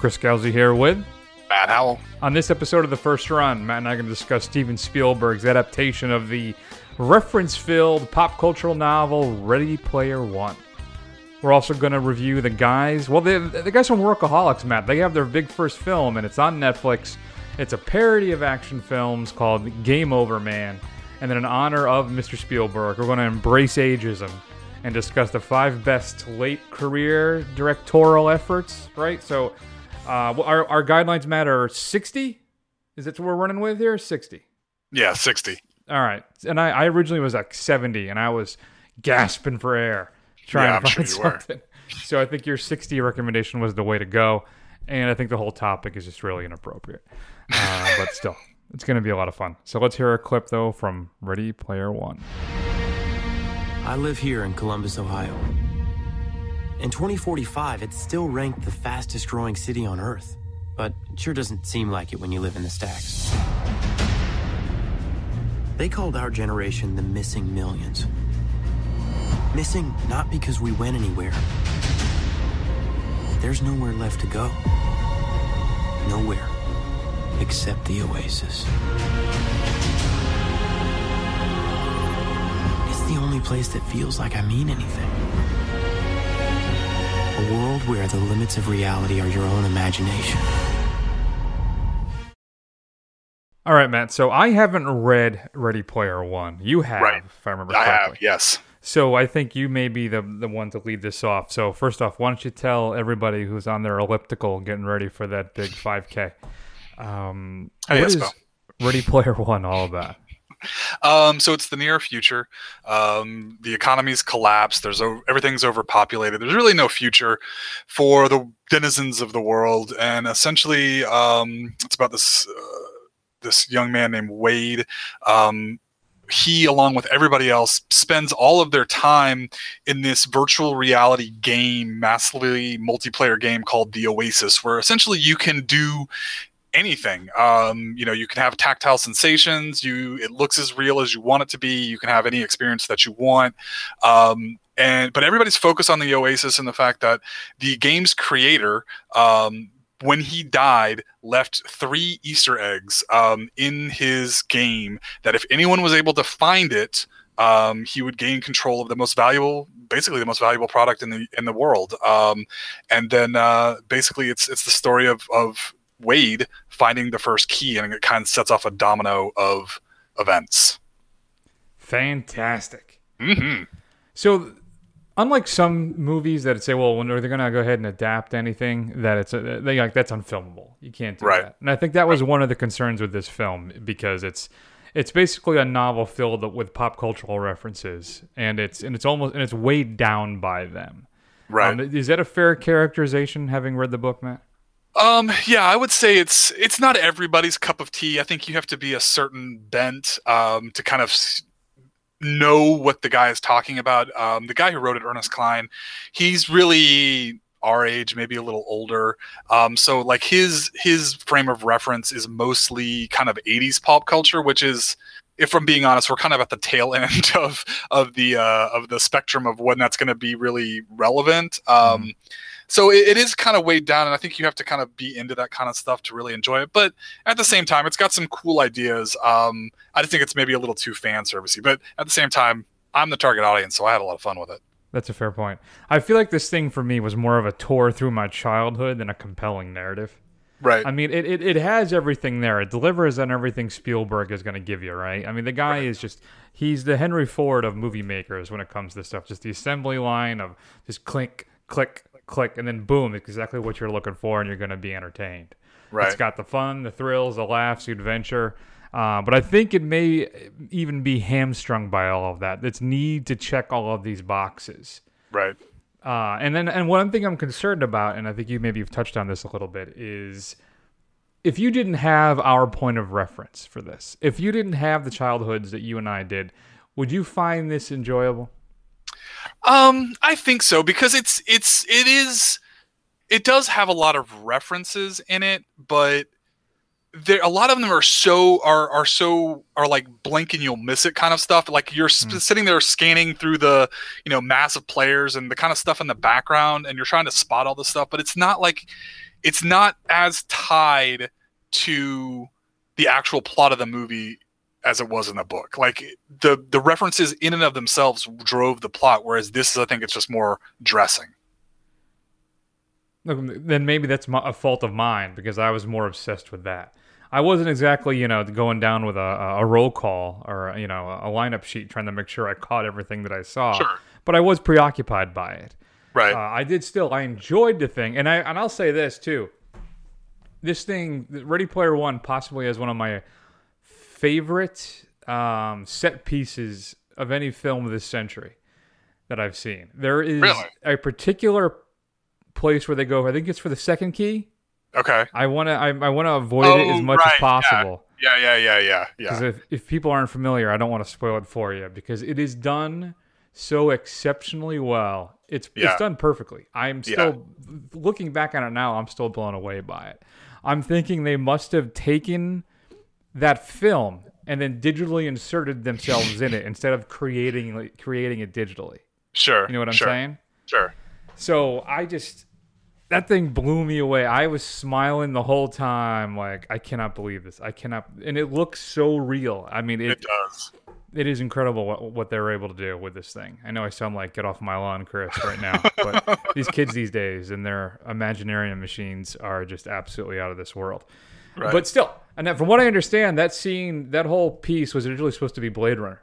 Chris Gelsey here with Matt Howell. On this episode of The First Run, Matt and I are going to discuss Steven Spielberg's adaptation of the reference filled pop cultural novel Ready Player One. We're also going to review the guys. Well, the, the guys from Workaholics, Matt, they have their big first film, and it's on Netflix. It's a parody of action films called Game Over Man. And then, in honor of Mr. Spielberg, we're going to embrace ageism and discuss the five best late career directorial efforts, right? So, uh, our, our guidelines, matter 60? Is that what we're running with here? 60. Yeah, 60. All right. And I, I originally was like 70, and I was gasping for air trying yeah, to find sure something. So I think your 60 recommendation was the way to go. And I think the whole topic is just really inappropriate. Uh, but still, it's going to be a lot of fun. So let's hear a clip, though, from Ready Player One. I live here in Columbus, Ohio. In 2045, it's still ranked the fastest growing city on Earth, but it sure doesn't seem like it when you live in the stacks. They called our generation the missing millions. Missing not because we went anywhere. There's nowhere left to go. Nowhere except the oasis. It's the only place that feels like I mean anything. A world where the limits of reality are your own imagination. All right, Matt. So I haven't read Ready Player One. You have, Right. if I remember I correctly. have, yes. So I think you may be the the one to lead this off. So first off, why don't you tell everybody who's on their elliptical getting ready for that big 5K? Um, Hey, what is Ready Player One all about? Um, so it's the near future. Um, the economy's collapsed. There's everything's overpopulated. There's really no future for the denizens of the world. And essentially, um, it's about this uh, this young man named Wade. Um, he, along with everybody else, spends all of their time in this virtual reality game, massively multiplayer game called The Oasis, where essentially you can do anything. Um, you know, you can have tactile sensations. You it looks as real as you want it to be. You can have any experience that you want. Um, and but everybody's focused on the Oasis and the fact that the game's creator, um, when he died, left three Easter eggs um, in his game. That if anyone was able to find it. Um, he would gain control of the most valuable, basically the most valuable product in the in the world. Um, and then uh, basically, it's it's the story of of Wade finding the first key, and it kind of sets off a domino of events. Fantastic. hmm So, unlike some movies that say, well, when they're going to go ahead and adapt anything, that it's a, they like that's unfilmable. You can't do Right. that. And I think that was one of the concerns with this film because it's it's basically a novel filled with pop cultural references, and it's and it's almost and it's weighed down by them. Right. Um, is that a fair characterization? Having read the book, Matt. Um, yeah, I would say it's it's not everybody's cup of tea. I think you have to be a certain bent um, to kind of know what the guy is talking about. Um, the guy who wrote it, Ernest Cline, he's really our age, maybe a little older. Um, so like his his frame of reference is mostly kind of 80s pop culture, which is if I'm being honest, we're kind of at the tail end of of the uh, of the spectrum of when that's going to be really relevant. Um, So it, it is kind of weighed down, and I think you have to kind of be into that kind of stuff to really enjoy it. But at the same time, it's got some cool ideas. Um, I just think it's maybe a little too fan servicey, but at the same time, I'm the target audience, so I had a lot of fun with it. That's a fair point. I feel like this thing for me was more of a tour through my childhood than a compelling narrative. Right. I mean, it, it, it has everything there. It delivers on everything Spielberg is going to give you, right? I mean, the guy is just, he's the Henry Ford of movie makers when it comes to stuff. Just the assembly line of just click, click, click, and then boom, exactly what you're looking for, and you're going to be entertained. Right. It's got the fun, the thrills, the laughs, the adventure. Uh, but I think it may even be hamstrung by all of that. Its need to check all of these boxes. right. Uh, and then, and one thing I'm concerned about, and I think you maybe you've touched on this a little bit, is if you didn't have our point of reference for this, if you didn't have the childhoods that you and I did, would you find this enjoyable? Um, I think so because it's it's it is it does have a lot of references in it, but there a lot of them are so are are so are like blink and you'll miss it kind of stuff. Like you're sp- sitting there scanning through the you know massive players and the kind of stuff in the background, and you're trying to spot all this stuff, but it's not like it's not as tied to the actual plot of the movie as it was in the book. Like the the references in and of themselves drove the plot, whereas this, is, I think, it's just more dressing. Look, then maybe that's my, a fault of mine because I was more obsessed with that. I wasn't exactly, you know, going down with a, a roll call or you know a lineup sheet trying to make sure I caught everything that I saw. Sure. But I was preoccupied by it. Right. Uh, I did still. I enjoyed the thing, and I and I'll say this too. This thing, Ready Player One, possibly has one of my favorite um, set pieces of any film this century that I've seen. There is Really? a particular place where they go. I think it's for the second key. okay. I want to. I, I want to avoid it as Oh, much right, as possible. Yeah, yeah, yeah, yeah, Because yeah. if, if people aren't familiar, I don't want to spoil it for you because it is done so exceptionally well. It's Yeah. it's done perfectly. I'm still looking back on it now. I'm still blown away by it. I'm thinking they must have taken that film and then digitally inserted themselves in it instead of creating like, creating it digitally. Sure. You know what I'm sure, saying? Sure. So I just that thing blew me away. I was smiling the whole time, like I cannot believe this. I cannot, and it looks so real. I mean, It it does. it is incredible what what they were able to do with this thing. I know I sound like get off my lawn, Chris, right now, but these kids these days and their Imaginarium machines are just absolutely out of this world. Right. But still, and that- from what I understand, that scene, that whole piece was originally supposed to be Blade Runner.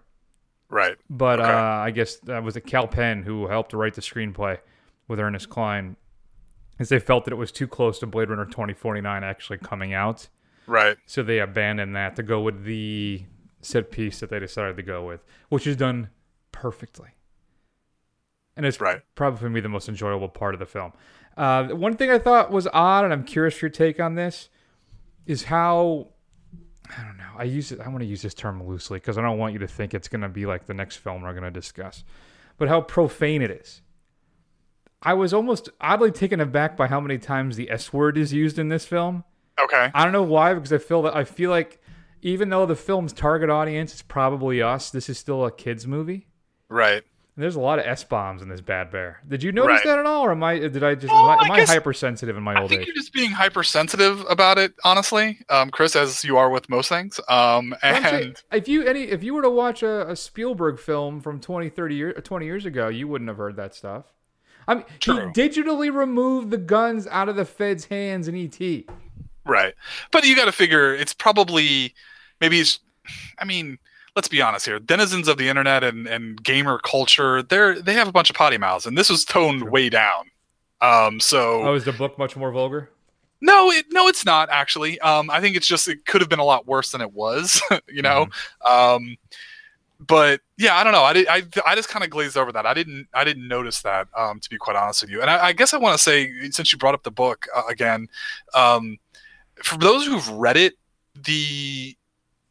Right. But Okay. uh, I guess that was it Cal Penn who helped to write the screenplay with Ernest Cline, as they felt that it was too close to Blade Runner 2049 actually coming out. Right. So they abandoned that to go with the set piece that they decided to go with, which is done perfectly. And it's Right. probably for me the most enjoyable part of the film. Uh, one thing I thought was odd, and I'm curious for your take on this, is how I don't know. I use it. I want to use this term loosely because I don't want you to think it's going to be like the next film we're going to discuss, but how profane it is. I was almost oddly taken aback by how many times the S word is used in this film. Okay. I don't know why because I feel that I feel like even though the film's target audience is probably us, this is still a kids movie. Right. And there's a lot of S bombs in this Bad Bear. Did you notice Right. that at all, or am I? Did I just? Well, am I, I am I guess- hypersensitive in my I old think age? you're just being hypersensitive about it, honestly, um, Chris, as you are with most things. Um, saying, and if you any if you were to watch a, a Spielberg film from 20, 30 years, 20 years ago, you wouldn't have heard that stuff. I mean, True. he digitally removed the guns out of the Fed's hands in ET. right, but you got to figure it's probably maybe it's. I mean, let's be honest here. Denizens of the internet and, and gamer culture, they're they have a bunch of potty mouths, and this was toned True. way down. Um, so Oh, is the book much more vulgar? No, it, no, it's not actually. Um, I think it's just it could have been a lot worse than it was. you know, um, but yeah, I don't know. I did, I, I just kind of glazed over that. I didn't I didn't notice that. Um, to be quite honest with you, and I, I guess I want to say since you brought up the book uh, again, um, for those who've read it, the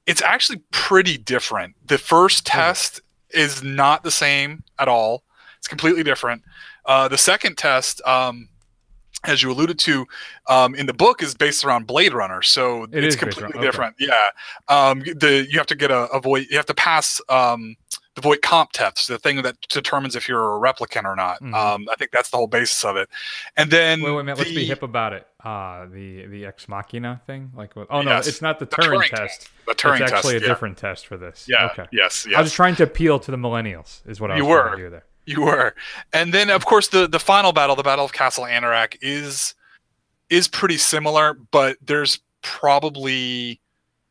it's actually pretty different. The first test is not the same at all. It's completely different. Uh, the second test, um, as you alluded to, um, in the book, is based around Blade Runner, so It it's completely okay. different. Yeah, um, the you have to get a, a voice. You have to pass um, the Voight-Kampff test, the thing that determines if you're a replicant or not. Mhm. Um, I think that's the whole basis of it. And then Wait, wait a minute. Let's be hip about it. Uh, the the ex machina thing. Like, oh no, Yes. it's not the The Turing, Turing test. The Turing it's actually test. a yeah. different test for this. Yeah. Okay. Yes. Yes. I was trying to appeal to the millennials. Is what I was You trying were. to do there. You were, and then of course the the final battle, the Battle of Castle Anorak, is is pretty similar, but there's probably,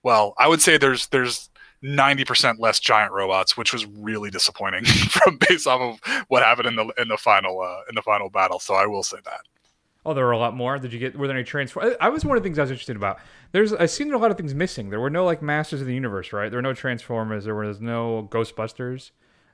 well, I would say there's there's ninety percent less giant robots, which was really disappointing from based off of what happened in the in the final uh, in the final battle. So I will say that. Oh, there were a lot more. Did you get? Were there any transform? I I was one of the things I was interested about. There's, I seen a lot of things missing. There were no like Masters of the Universe, right? There were no Transformers. There was no Ghostbusters.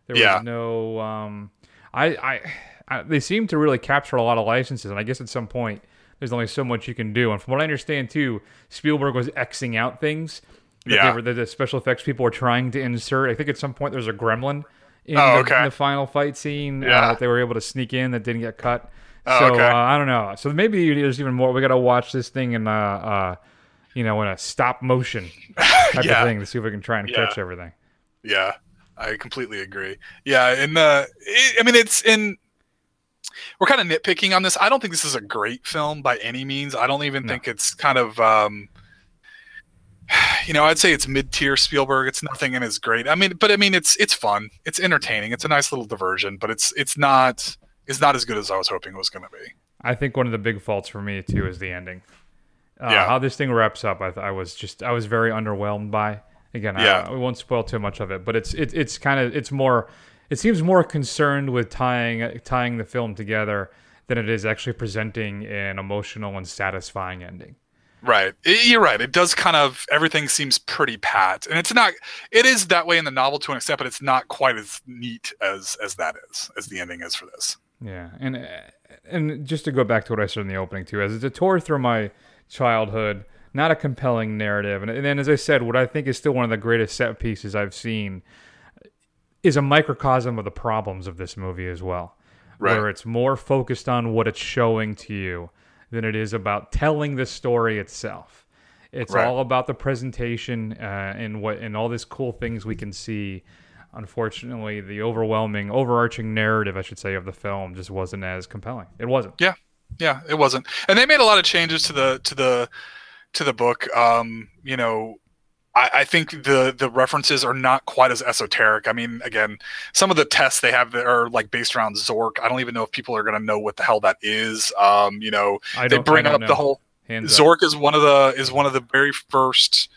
There Yeah. was no. Um, I, I, I, they seem to really capture a lot of licenses, and I guess at some point there's only so much you can do. And from what I understand too, Spielberg was xing out things. Yeah. They were, the special effects people were trying to insert. I think at some point there's a gremlin in, Oh, the, okay. in the final fight scene uh, that they were able to sneak in that didn't get cut. Oh, so okay. uh, I don't know. So maybe there's even more. We got to watch this thing in uh, uh, you know, in a stop motion type Yeah. of thing to see if we can try and Yeah. catch everything. Yeah, I completely agree. Yeah, and the it, I mean it's in we're kind of nitpicking on this. I don't think this is a great film by any means. I don't even No. think it's kind of um, you know, I'd say it's mid-tier Spielberg. It's nothing and it's great. I mean, but I mean, it's it's fun. It's entertaining. It's a nice little diversion, but it's it's not it's not as good as I was hoping it was going to be. I think one of the big faults for me too is the ending. Uh, Yeah. How this thing wraps up, I, th- I was just I was very underwhelmed by. Again, Yeah. I, we won't spoil too much of it, but it's it, it's kind of it's more. It seems more concerned with tying tying the film together than it is actually presenting an emotional and satisfying ending. Right. You're right. It does kind of everything seems pretty pat, and it's not. It is that way in the novel to an extent, but it's not quite as neat as as that is as the ending is for this. Yeah, and uh, and just to go back to what I said in the opening too, as it's a tour through my childhood, not a compelling narrative, and, and then as I said, what I think is still one of the greatest set pieces I've seen is a microcosm of the problems of this movie as well, Right. where it's more focused on what it's showing to you than it is about telling the story itself. It's Right. all about the presentation uh, and what and all these cool things we can see. Unfortunately, the overwhelming, overarching narrative, I should say, of the film just wasn't as compelling. It wasn't. Yeah, yeah, it wasn't. And they made a lot of changes to the to the to the book. Um, you know, I, I think the the references are not quite as esoteric. I mean, again, some of the tests they have that are like based around Zork. I don't even know if people are going to know what the hell that is. Um, you know, they bring up know. the whole Hands up. Zork is one of the is one of the very first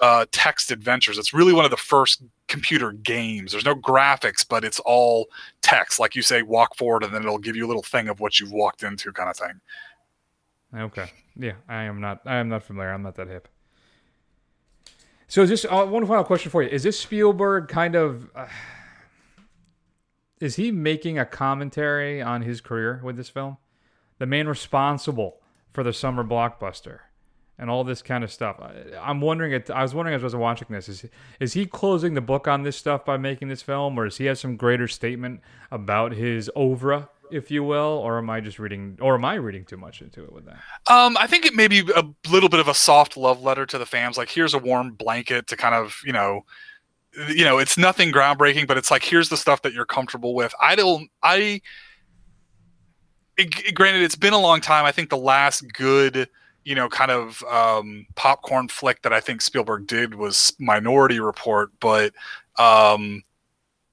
uh, text adventures. It's really one of the first computer games. There's no graphics, but it's all text. Like you say, walk forward, and then it'll give you a little thing of what you've walked into, kind of thing. Okay. Yeah, I am not. I am not familiar. I'm not that hip. So is this uh, one final question for you? Is this Spielberg kind of? Uh, is he making a commentary on his career with this film? The man responsible for the summer blockbuster and all this kind of stuff. I, I'm wondering. I was wondering as I was watching this: is is he closing the book on this stuff by making this film, or does he have some greater statement about his oeuvre, if you will, or am I just reading, or am I reading too much into it with that? Um, I think it may be a little bit of a soft love letter to the fans. Like, here's a warm blanket to kind of, you know, you know, it's nothing groundbreaking, but it's like here's the stuff that you're comfortable with. I don't. I. It, granted, it's been a long time. I think the last good, you know, kind of um, popcorn flick that I think Spielberg did was Minority Report, but. Um,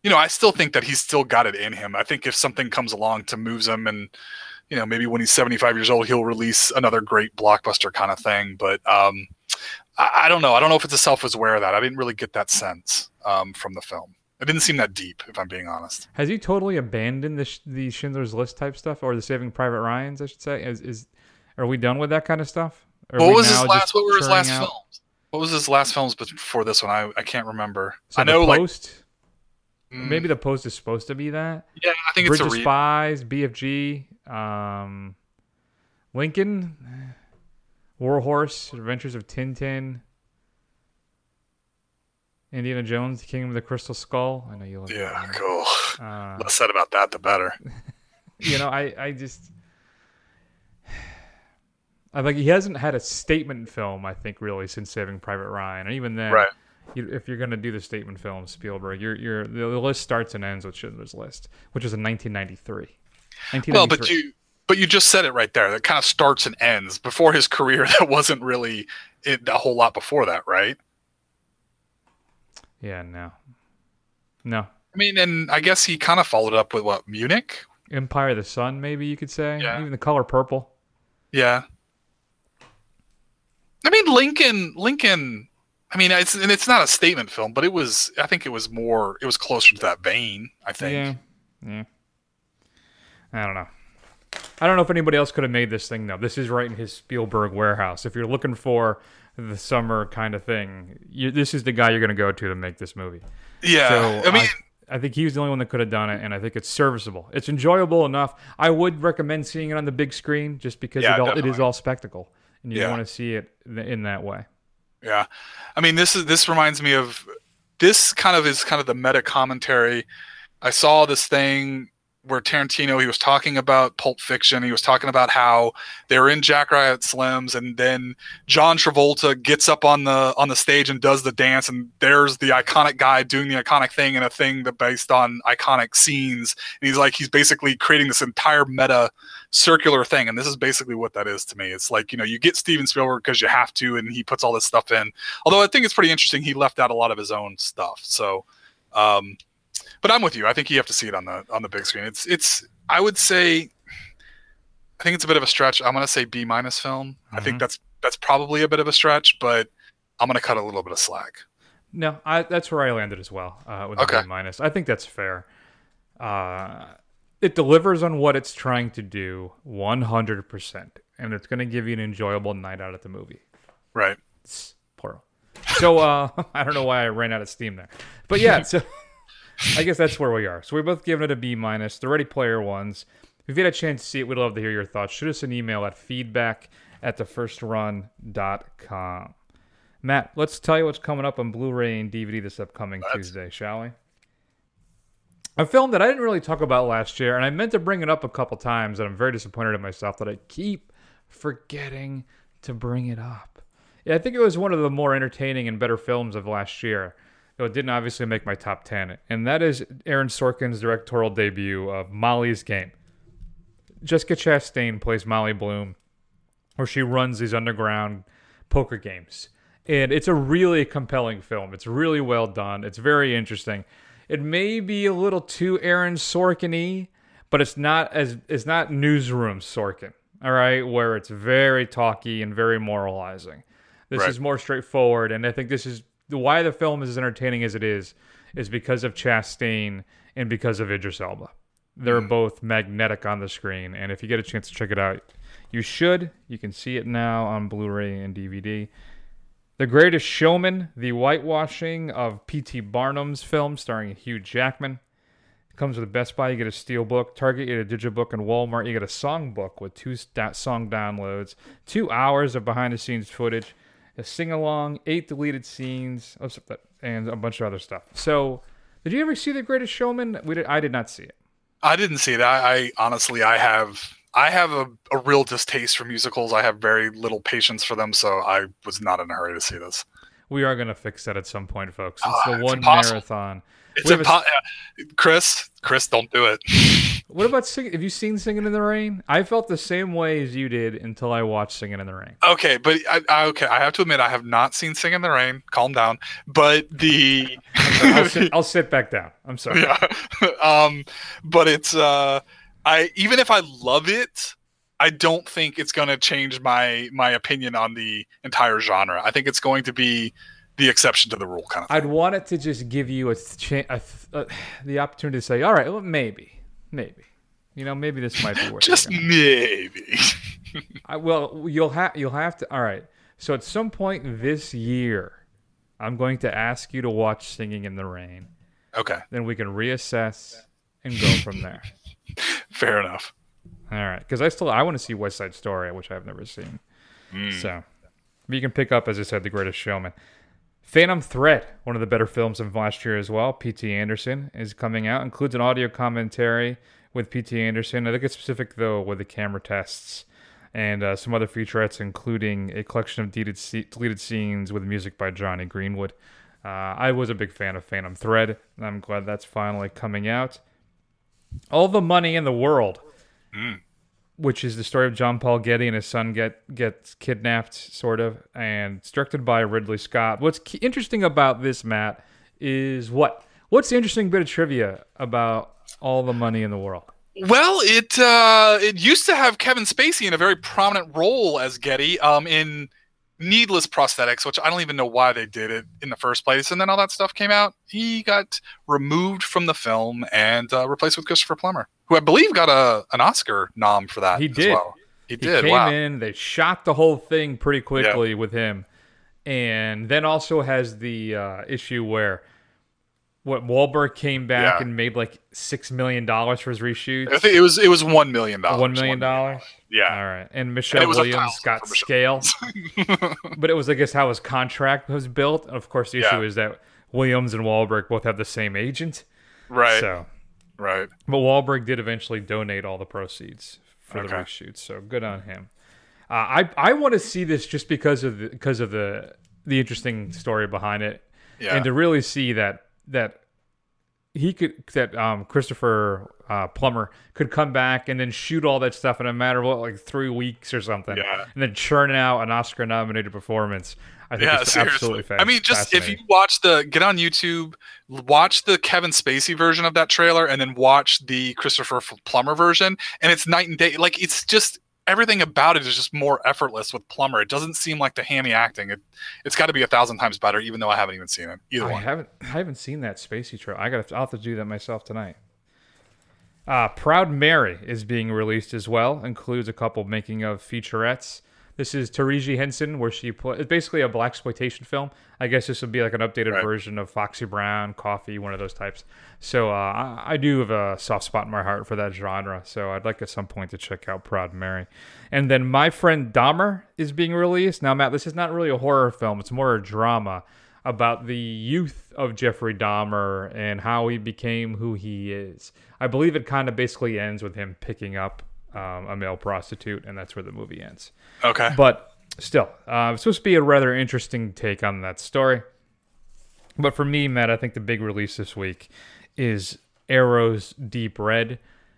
you know, I still think that he's still got it in him. I think if something comes along to moves him and you know, maybe when he's 75 years old, he'll release another great blockbuster kind of thing. But um, I, I don't know. I don't know if it's a self-aware of that. I didn't really get that sense um, from the film. It didn't seem that deep, if I'm being honest. Has he totally abandoned the the Schindler's List type stuff, or the Saving Private Ryan's? I should say. Is is are we done with that kind of stuff? Are What was his last? What were his last out- films? What was his last films before this one? I, I can't remember. So I know, the like post. Mm, Maybe the post is supposed to be that. yeah, I think Bridge it's a of re- Spies, BFG, um, Lincoln, Warhorse, Adventures of Tintin, Indiana Jones, The Kingdom of the Crystal Skull. I know you love. Yeah, that cool. Uh, Less said about that, the better. you know, I, I just, I like he hasn't had a statement film. I think really since Saving Private Ryan, and even then, Right. You, if you're gonna do the statement film, Spielberg, you're, you're the, the list starts and ends with Schindler's List, which was in 1993. Well, but you but you just said it right there. That kind of starts and ends. Before his career, that wasn't really it, a whole lot before that, right? yeah, no, no. I mean, and I guess he kind of followed up with what Munich. Empire of the Sun, maybe you could say. Yeah. Even the color purple. Yeah. I mean, Lincoln. Lincoln. I mean, it's and it's not a statement film, but it was. I think it was more. It was closer to that vein. I think. Yeah. Yeah. I don't know. I don't know if anybody else could have made this thing though. This is right in his Spielberg warehouse. If you're looking for the summer kind of thing, you, this is the guy you're going to go to to make this movie. Yeah. So I mean, I, think he was the only one that could have done it, and I think it's serviceable. It's enjoyable enough. I would recommend seeing it on the big screen just because Yeah, it, all, it is all spectacle, and you Yeah. want to see it in that way. Yeah, I mean this is this reminds me of this kind of is kind of the meta commentary. I saw this thing where Tarantino he was talking about Pulp Fiction. He was talking about how they were in Jack Rabbit Slims, and then John Travolta gets up on the on the stage and does the dance, and there's the iconic guy doing the iconic thing and a thing that based on iconic scenes. And he's like he's basically creating this entire meta circular thing, and this is basically what that is to me. It's like you know you get Steven Spielberg because you have to, and he puts all this stuff in. Although I think it's pretty interesting, he left out a lot of his own stuff. So. Um, but I'm with you. I think you have to see it on the on the big screen. It's it's I would say I think it's a bit of a stretch. I'm gonna say B minus film. Mm-hmm. I think that's that's probably a bit of a stretch, but I'm gonna cut a little bit of slack. No, I, that's where I landed as well uh, with okay. B minus. I think that's fair. Uh, it delivers on what it's trying to do 100%, and it's going to give you an enjoyable night out at the movie. Right. It's plural. So uh, I don't know why I ran out of steam there, but yeah. So I guess that's where we are. So we're both giving it a B minus. The Ready Player ones. If you had a chance to see it, we'd love to hear your thoughts. Shoot us an email at feedback at thefirstrun.com. Matt, let's tell you what's coming up on Blu-ray and DVD this upcoming That's... Tuesday, shall we? A film that I didn't really talk about last year, and I meant to bring it up a couple times, and I'm very disappointed in myself that I keep forgetting to bring it up. Yeah, I think it was one of the more entertaining and better films of last year though it didn't obviously make my top 10, and that is Aaron Sorkin's directorial debut of Molly's Game. Jessica Chastain plays Molly Bloom, where she runs these underground poker games. And it's a really compelling film. It's really well done. It's very interesting. It may be a little too Aaron Sorkin y, but it's not as it's not newsroom Sorkin. All right, where it's very talky and very moralizing. This right. is more straightforward, and I think this is why the film is as entertaining as it is is because of Chastain and because of Idris Elba. They're mm. both magnetic on the screen, and if you get a chance to check it out, you should. You can see it now on Blu-ray and DVD. The Greatest Showman, the whitewashing of P.T. Barnum's film starring Hugh Jackman. It comes with a Best Buy, you get a steel book. Target, you get a digibook. And Walmart, you get a song book with two song downloads, two hours of behind-the-scenes footage a sing along, eight deleted scenes, and a bunch of other stuff. So, did you ever see The Greatest Showman? We did, I did not see it. I didn't see it. I, I honestly, I have, I have a, a real distaste for musicals. I have very little patience for them, so I was not in a hurry to see this. We are going to fix that at some point, folks. It's uh, the one marathon. It's impossible. Chris, Chris, don't do it. What about singing? Have you seen Singing in the Rain? I felt the same way as you did until I watched Singing in the Rain. Okay, but I, I okay, I have to admit I have not seen Singing in the Rain. Calm down. But the I'll, sit, I'll, sit, back down. I'm sorry. Yeah. um, but it's uh, I even if I love it, I don't think it's going to change my my opinion on the entire genre. I think it's going to be the exception to the rule kind of. Thing. I'd want it to just give you a, cha- a, a the opportunity to say, all right, well, maybe Maybe. You know, maybe this might be worth it. just maybe. I, well, you'll have you'll have to. All right. So at some point this year, I'm going to ask you to watch Singing in the Rain. Okay. Then we can reassess and go from there. Fair enough. All right, because I still I want to see West Side Story, which I've never seen. Mm. So you can pick up, as I said, The Greatest Showman. Phantom Thread, one of the better films of last year as well. P.T. Anderson is coming out. Includes an audio commentary with P.T. Anderson. I think it's specific though with the camera tests and uh, some other featurettes, including a collection of deleted, deleted scenes with music by Jonny Greenwood. Uh, I was a big fan of Phantom Thread. I'm glad that's finally coming out. All the money in the world. Mm which is the story of John Paul Getty and his son get gets kidnapped, sort of, and directed by Ridley Scott. What's interesting about this, Matt, is what? What's the interesting bit of trivia about all the money in the world? Well, it uh, it used to have Kevin Spacey in a very prominent role as Getty um, in needless prosthetics, which I don't even know why they did it in the first place. And then all that stuff came out. He got removed from the film and uh, replaced with Christopher Plummer, who I believe got a an Oscar nom for that. He did. Well. He, he did. Came wow. in. They shot the whole thing pretty quickly with him, and then also has the uh, issue where what Wahlberg came back yeah. and made like six million dollars for his reshoots. I think it was it was one million dollars. One million dollars. Yeah. All right. And Michelle and Williams got scale, but it was I guess how his contract was built. Of course, the issue yeah. is that Williams and Wahlberg both have the same agent. Right. So Right. But Wahlberg did eventually donate all the proceeds for the Okay. reshoot, so good on him. Uh, I I want to see this just because of the, because of the the interesting story behind it, Yeah. and to really see that that he could that um, Christopher uh, Plummer could come back and then shoot all that stuff in a matter of what, like three weeks or something, Yeah. and then churn out an Oscar-nominated performance. I think yeah, it's seriously. absolutely I mean, just if you watch the get on YouTube, watch the Kevin Spacey version of that trailer, and then watch the Christopher Plummer version, and it's night and day. Like it's just everything about it is just more effortless with Plummer. It doesn't seem like the hammy acting. It it's got to be a thousand times better, even though I haven't even seen it. Either I one. haven't I haven't seen that Spacey trailer. I got I'll have to do that myself tonight. Uh, Proud Mary is being released as well. Includes a couple making of featurettes. This is Taraji Henson, where she play. It's basically a blaxploitation film. I guess this would be like an updated Right. version of Foxy Brown, Coffy, one of those types. So uh, I, I do have a soft spot in my heart for that genre. So I'd like at some point to check out Proud Mary. And then My Friend Dahmer is being released. Now, Matt, this is not really a horror film. It's more a drama about the youth of Jeffrey Dahmer and how he became who he is. I believe it kind of basically ends with him picking up um, a male prostitute, and that's where the movie ends. Okay. But still, uh, it's supposed to be a rather interesting take on that story. But for me, Matt, I think the big release this week is Arrow's Deep Red.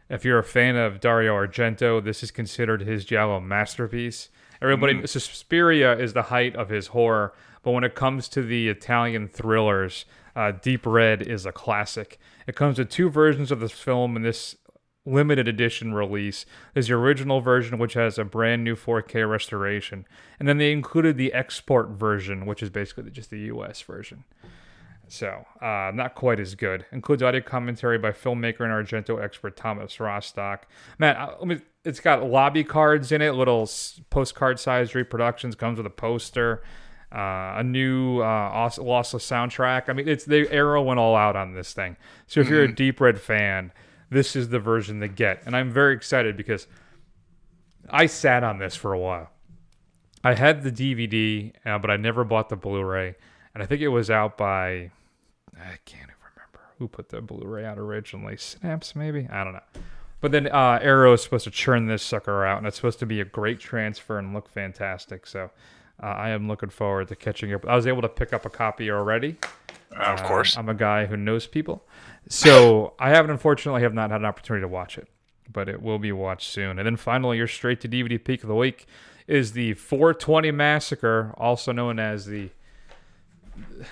If you're a fan of Dario Argento, this is considered his giallo masterpiece. Everybody, Suspiria is the height of his horror, but when it comes to the Italian thrillers, uh, Deep Red is a classic. It comes with two versions of this film in this limited edition release. There's the original version, which has a brand new 4K restoration, and then they included the export version, which is basically just the US version. So, uh, not quite as good. Includes audio commentary by filmmaker and Argento expert Thomas Rostock. Matt, uh, let me, it's got lobby cards in it, little postcard sized reproductions, comes with a poster, uh, a new uh, soundtrack. I mean, it's the Arrow went all out on this thing. So, if you're a Deep Red fan, this is the version to get. And I'm very excited because I sat on this for a while. I had the DVD, uh, but I never bought the Blu-ray, and I think it was out by I can't even remember who put the Blu-ray out originally. Snaps, maybe I don't know. But then uh, Arrow is supposed to churn this sucker out, and it's supposed to be a great transfer and look fantastic. So uh, I am looking forward to catching up. I was able to pick up a copy already. Uh, of course. I'm a guy who knows people. So I haven't, unfortunately, have not had an opportunity to watch it, but it will be watched soon. And then finally, your straight to DVD peak of the week is the 420 Massacre, also known as the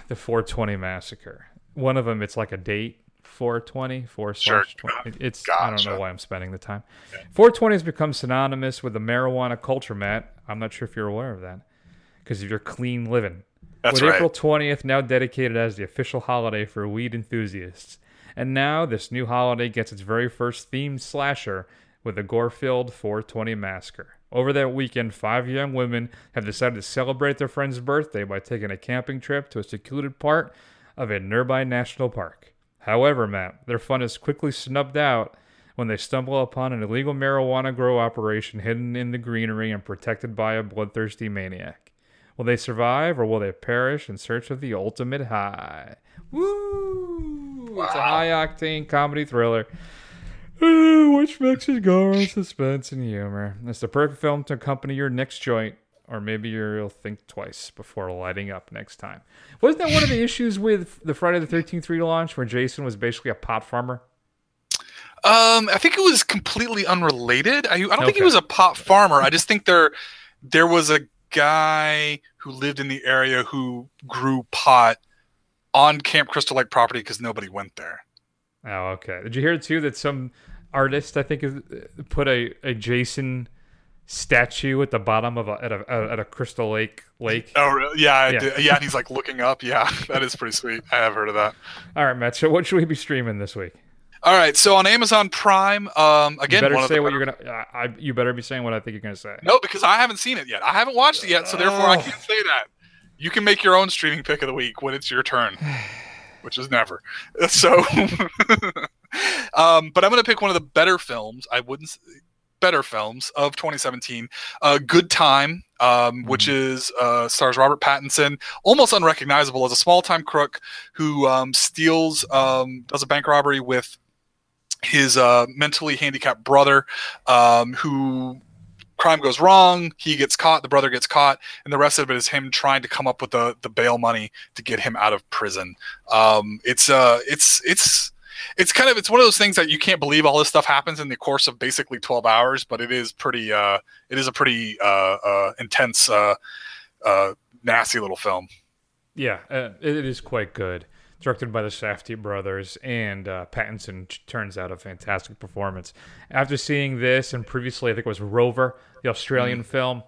the 420 Massacre. One of them, it's like a date. 420, 4 slash 20. It's, I don't know why I'm spending the time. 420 has become synonymous with the marijuana culture, Matt. I'm not sure if you're aware of that because of your clean living That's with right. April 20th now dedicated as the official holiday for weed enthusiasts. And now this new holiday gets its very first themed slasher with the gore-filled 420 Massacre. Over that weekend, five young women have decided to celebrate their friend's birthday by taking a camping trip to a secluded part of a nearby national park. However, Matt, their fun is quickly snubbed out when they stumble upon an illegal marijuana grow operation hidden in the greenery and protected by a bloodthirsty maniac. Will they survive or will they perish in search of the ultimate high? Woo! It's a high octane comedy thriller. Which mixes gore, suspense, and humor. It's the perfect film to accompany your next joint, or maybe you'll think twice before lighting up next time. Wasn't that one of the issues with the Friday the 13th relaunch where Jason was basically a pot farmer? Um, I think it was completely unrelated. I, I don't think he was a pot farmer. I just think there there was a guy who lived in the area who grew pot on Camp Crystal Lake property because nobody went there. Oh, okay. Did you hear too that some artist I think is, put a, a Jason statue at the bottom of a at a at a Crystal Lake lake? Oh, really? Yeah, Yeah. yeah. And he's like looking up. Yeah, that is pretty sweet. I have heard of that. All right, Matt. So what should we be streaming this week? All right, so on Amazon Prime, um, You again, better one of say what you're gonna. I, I, you better be saying what I think you're gonna say. No, because I haven't seen it yet. I haven't watched it yet, so therefore I Oh. can't say that. You can make your own streaming pick of the week when it's your turn, which is never. So, um, but I'm going to pick one of the better films. I wouldn't better films of 2017. Uh, Good Time, um, which is uh, stars Robert Pattinson, almost unrecognizable as a small time crook who um, steals, um, does a bank robbery with his uh, mentally handicapped brother, um, who crime goes wrong. He gets caught. The brother gets caught, and the rest of it is him trying to come up with the the bail money to get him out of prison. Um, it's uh, it's it's it's kind of it's one of those things that you can't believe all this stuff happens in the course of basically 12 hours but it is pretty uh it is a pretty uh, uh intense uh uh nasty little film Yeah, uh, it is quite good. Directed by the Safdie brothers, and uh, Pattinson turns out a fantastic performance. After seeing this, and previously I think it was Rover, the Australian film,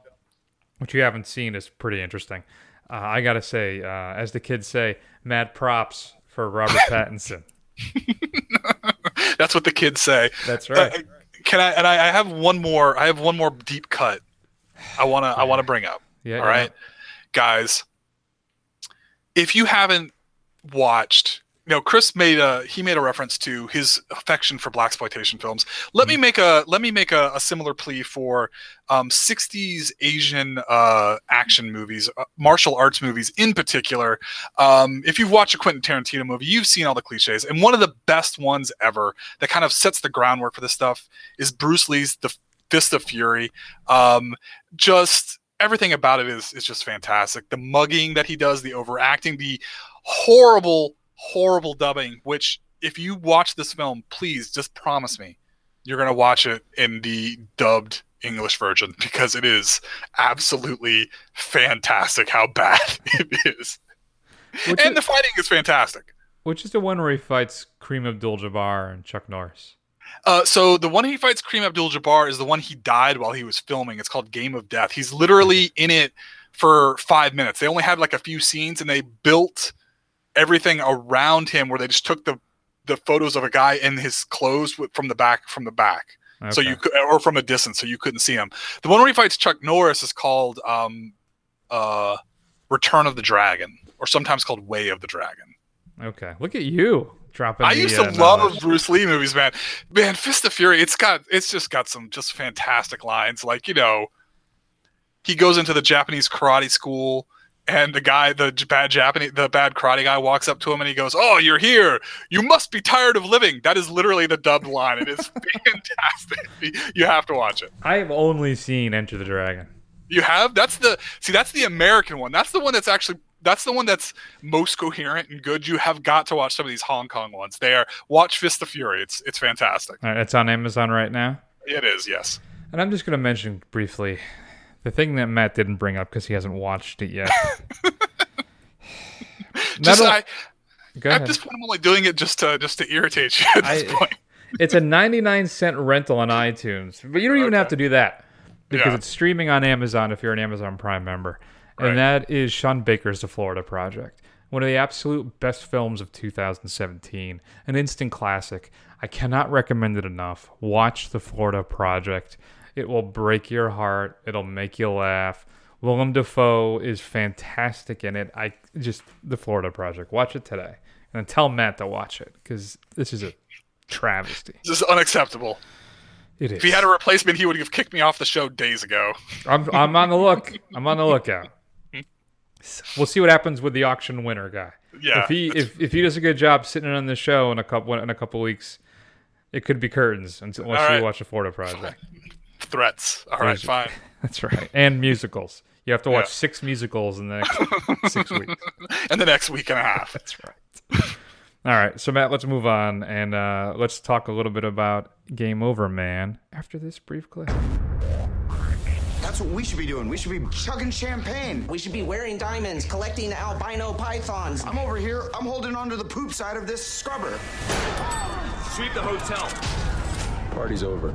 which you haven't seen, is pretty interesting. Uh, I gotta say, uh, as the kids say, mad props for Robert Pattinson. that's what the kids say That's right. Uh, can i and I, I have one more i have one more deep cut i want to i want to bring up Yeah, all right guys if you haven't watched. You know chris made a he made a reference to his affection for blaxploitation films. Let me make a let me make a, a similar plea for um, 60s asian uh, action movies uh, martial arts movies in particular. Um, if you've watched a quentin tarantino movie you've seen all the cliches and one of the best ones ever that kind of sets the groundwork for this stuff is bruce lee's the fist of fury. Um, just everything about it is is just fantastic. The mugging that he does, the overacting, the horrible, horrible dubbing. Which, if you watch this film, please just promise me you're gonna watch it in the dubbed English version because it is absolutely fantastic how bad it is, Which, and is, the fighting is fantastic. which is the one where he fights Kareem Abdul-Jabbar and Chuck Norris. Uh, so the one he fights Kareem Abdul-Jabbar is the one he died while he was filming. It's called Game of Death. He's literally in it for five minutes. They only had like a few scenes, and they built everything around him where they just took the the photos of a guy in his clothes with, from the back from the back, so you could or from a distance, so you couldn't see him. The one where he fights Chuck Norris is called um, uh, Return of the Dragon, or sometimes called Way of the Dragon. Okay, look at you dropping. I the, used to uh, love knowledge. Bruce Lee movies, man. Man, Fist of Fury, it's got it's just got some just fantastic lines. Like, you know, he goes into the Japanese karate school and the guy, the bad Japanese the bad karate guy walks up to him and he goes, Oh, you're here. You must be tired of living. That is literally the dubbed line. It is fantastic. You have to watch it. I've only seen Enter the Dragon. You have? That's the see, that's the American one. That's the one that's actually that's the one that's most coherent and good. You have got to watch some of these Hong Kong ones. They are watch Fist of Fury. It's it's fantastic. All right, it's on Amazon right now. It is, yes. And I'm just going to mention briefly the thing that Matt didn't bring up because he hasn't watched it yet. Just I, at this point, I'm only doing it just to just to irritate you. At this I- point, it's a 99 cent rental on iTunes, but you don't even have to do that because Yeah. it's streaming on Amazon if you're an Amazon Prime member. Right. And that is Sean Baker's The Florida Project, one of the absolute best films of 2017, an instant classic. I cannot recommend it enough. Watch The Florida Project. It will break your heart. It'll make you laugh. Willem Dafoe is fantastic in it. I just The Florida Project. Watch it today, and then tell Matt to watch it because this is a travesty. this is unacceptable. It is. If he had a replacement, he would have kicked me off the show days ago. I'm, I'm on the look. I'm on the lookout. We'll see what happens with the auction winner guy. Yeah, if he if, if he does a good job sitting on the show in a couple in a couple weeks, it could be curtains until unless All you watch the Florida Project. Threats. All right, There's- fine. That's right. And musicals. You have to watch Yeah. six musicals in the next six weeks. And the next week and a half. That's right. All right, so Matt, let's move on and uh, let's talk a little bit about Game Over Man after this brief clip. That's what we should be doing. We should be chugging champagne. We should be wearing diamonds, collecting albino pythons. I'm over here. I'm holding onto the poop side of this scrubber. Sweep the hotel. Party's over.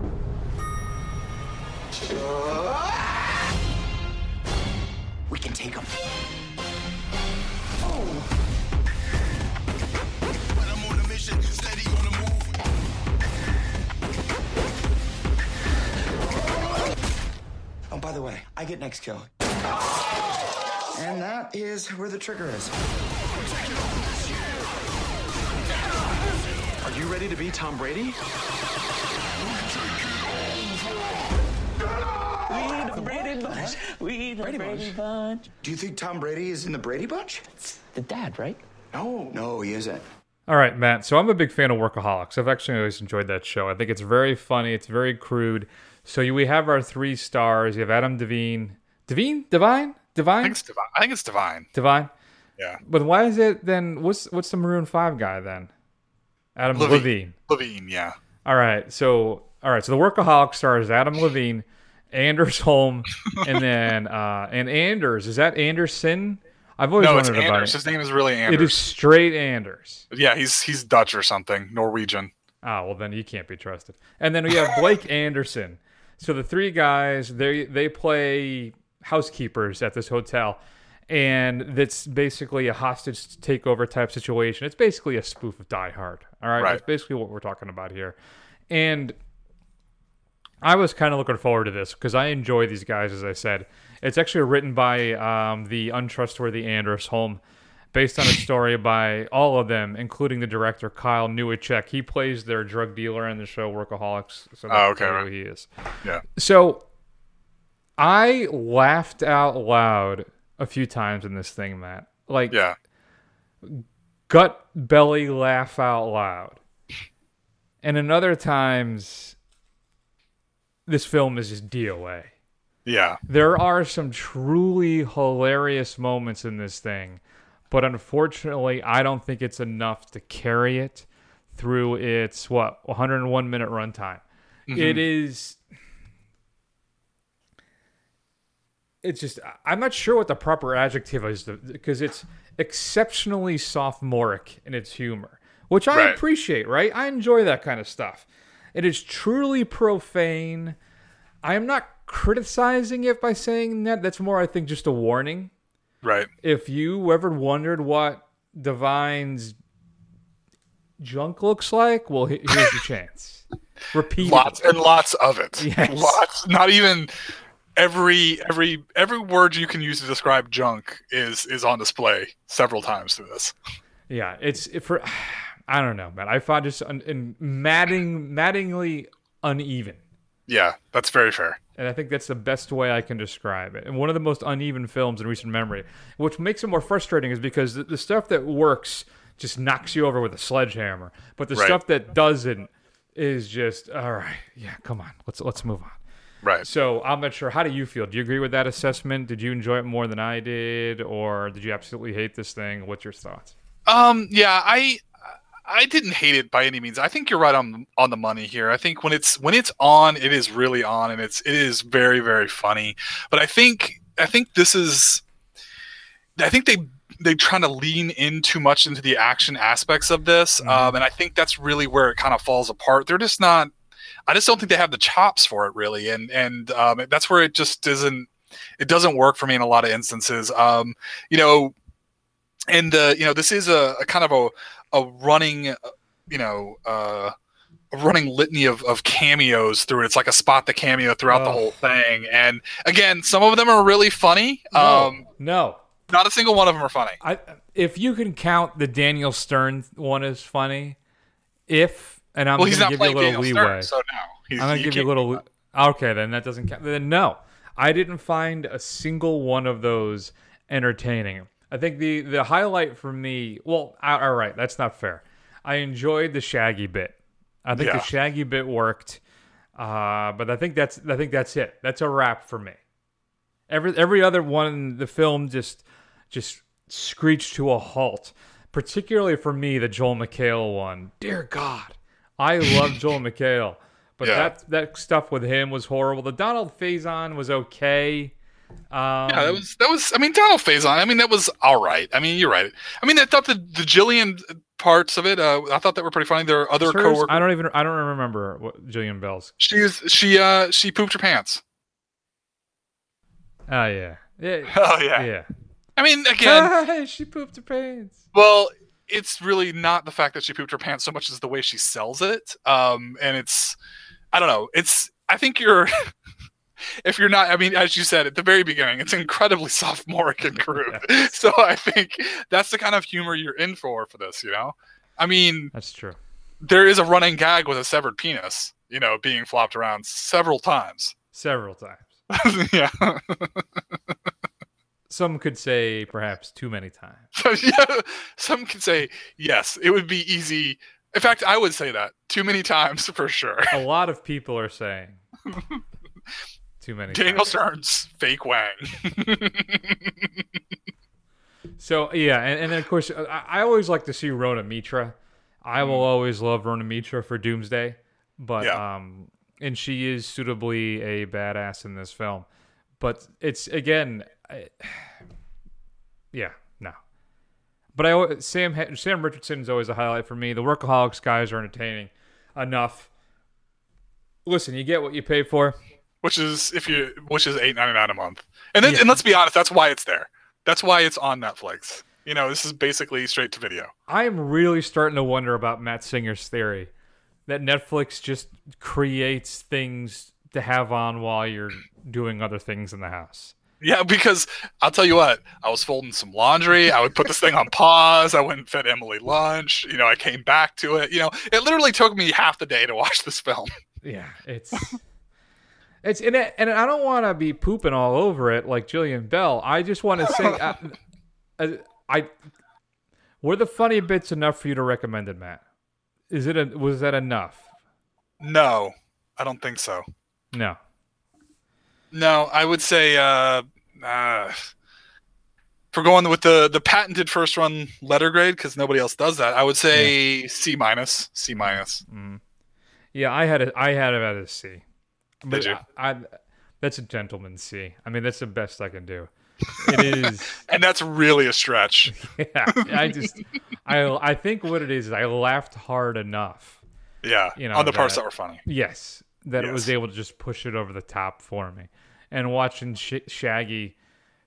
We can take them. Oh, by the way, I get next kill. And that is where the trigger is. Are you ready to be Tom Brady? We the Brady Bunch. We the Brady Brady, Bunch? Bunch. Do you think Tom Brady is in the Brady Bunch? The dad, right? No. No, he isn't. All right, Matt. So I'm a big fan of Workaholics. I've actually always enjoyed that show. I think it's very funny. It's very crude. So you, we have our three stars. You have Adam Devine. Devine? Divine? I Divine? think it's divine. I think it's divine. Divine. Yeah. But why is it then? What's what's the Maroon Five guy then? Adam Levine. Levine. Levine, yeah. All right. So all right. So the Workaholic stars is Adam Levine, Anders Holm, and then uh and Anders. Is that Anderson? I've always No, it's wondered about Anders. it. His name is really Anders. It is straight Anders. Yeah, he's he's Dutch or something, Norwegian. Oh well, then he can't be trusted. And then we have Blake Anderson. So the three guys they they play housekeepers at this hotel, and that's basically a hostage takeover type situation. It's basically a spoof of Die Hard. All right, Right. that's basically what we're talking about here. And I was kind of looking forward to this because I enjoy these guys. As I said, it's actually written by um, the untrustworthy Anders Holm, based on a story by all of them, including the director Kyle Newacheck. He plays their drug dealer in the show Workaholics. So that's Oh, okay, who right. he is. Yeah. So I laughed out loud a few times in this thing, Matt. Like Yeah. gut belly laugh out loud. And in other times, this film is just DOA. Yeah. There are some truly hilarious moments in this thing, but unfortunately, I don't think it's enough to carry it through its what 101 minute runtime. Mm-hmm. It is. It's just I'm not sure what the proper adjective is because it's exceptionally sophomoric in its humor, which I Right. appreciate. Right, I enjoy that kind of stuff. It is truly profane. I am not criticizing it by saying that. That's more, I think, just a warning. Right. If you ever wondered what DeVine's junk looks like, well, here's your chance. Repeat. Lots and lots of it. Yes. Lots. Not even every every every word you can use to describe junk is is on display several times through this. Yeah, it's it for. I don't know, man. I found it un, in madding, maddingly uneven. Yeah, that's very fair. And I think that's the best way I can describe it. And one of the most uneven films in recent memory, which makes it more frustrating, is because the, the stuff that works just knocks you over with a sledgehammer, but the Right. stuff that doesn't is just all right. Yeah, come on, let's let's move on. Right. So I'm not sure. How do you feel? Do you agree with that assessment? Did you enjoy it more than I did, or did you absolutely hate this thing? What's your thoughts? Um. Yeah. I. I didn't hate it by any means. I think you're right on on the money here. I think when it's when it's on, it is really on, and it's it is very very funny. But I think I think this is. I think they they trying to lean in too much into the action aspects of this, um, and I think that's really where it kind of falls apart. They're just not. I just don't think they have the chops for it really, and and um, that's where it just doesn't it doesn't work for me in a lot of instances. Um, you know, and uh, you know this is a, a kind of a a running, you know, uh, a running litany of, of cameos through it. It's like a spot the cameo throughout the Oh. whole thing. And again, some of them are really funny. Um, no. not a single one of them are funny. I if you can count the Daniel Stern one as funny, if and I'm well, gonna give you a little Daniel leeway. Stern, so no. He's, I'm gonna give you a little. Okay, then that doesn't count. Then no, I didn't find a single one of those entertaining. I think the the highlight for me. Well, all right, that's not fair. I enjoyed the Shaggy bit. I think Yeah. the Shaggy bit worked, uh, but I think that's I think that's it. That's a wrap for me. Every every other one in the film just just screeched to a halt. Particularly for me, the Joel McHale one. Dear God, I love Joel McHale, but Yeah. that that stuff with him was horrible. The Donald Faison was okay. Um, Yeah, that was that was. I mean, Donald Faison. I mean, that was all right. I mean, you're right. I mean, I thought the the Jillian parts of it. Uh, I thought that were pretty funny. There are other hers? coworkers. I don't even I don't remember what Jillian Bell's. She was she uh she pooped her pants. Oh yeah, yeah, Oh yeah. yeah. I mean, again, she pooped her pants. Well, it's really not the fact that she pooped her pants so much as the way she sells it. Um, and it's, I don't know. It's, I think you're, if you're not, I mean, as you said at the very beginning, it's incredibly sophomoric and crude. So I think that's the kind of humor you're in for for this. You know, I mean, That's true. there is a running gag with a severed penis, you know, being flopped around several times. Several times. yeah. Some could say perhaps too many times. yeah, some could say yes. It would be easy. In fact, I would say that too many times for sure. A lot of people are saying too many Daniel times. Stern's fake Wang. So yeah, and, and then of course I, I always like to see Rona Mitra. I will always love Rona Mitra for Doomsday, but Yeah. um, and she is suitably a badass in this film. But it's again, I, yeah, no. But I al- Sam Ha- Sam Richardson is always a highlight for me. The Workaholics guys are entertaining enough. Listen, you get what you pay for. Which is if you which is eight ninety nine a month. And then, Yeah. and let's be honest, that's why it's there. That's why it's on Netflix. You know, this is basically straight to video. I am really starting to wonder about Matt Singer's theory that Netflix just creates things to have on while you're doing other things in the house. Yeah, because I'll tell you what, I was folding some laundry. I would put this thing on pause. I went and fed Emily lunch. You know, I came back to it. You know, it literally took me half the day to watch this film. Yeah, it's it's and it, and I don't want to be pooping all over it like Jillian Bell. I just want to say, I, I, I were the funny bits enough for you to recommend it, Matt? Is it a, was that enough? No, I don't think so. No. No, I would say uh, uh, for going with the the patented first run letter grade because nobody else does that. I would say C minus, C minus. Yeah, I had a I had it at a C. But? I, I that's a gentleman's C. I mean, that's the best I can do. It is. and that's really a stretch. yeah, I just I I think what it is is I laughed hard enough. Yeah, You know, on the parts that- that were funny. Yes, that it was able to just push it over the top for me. And watching Sh- Shaggy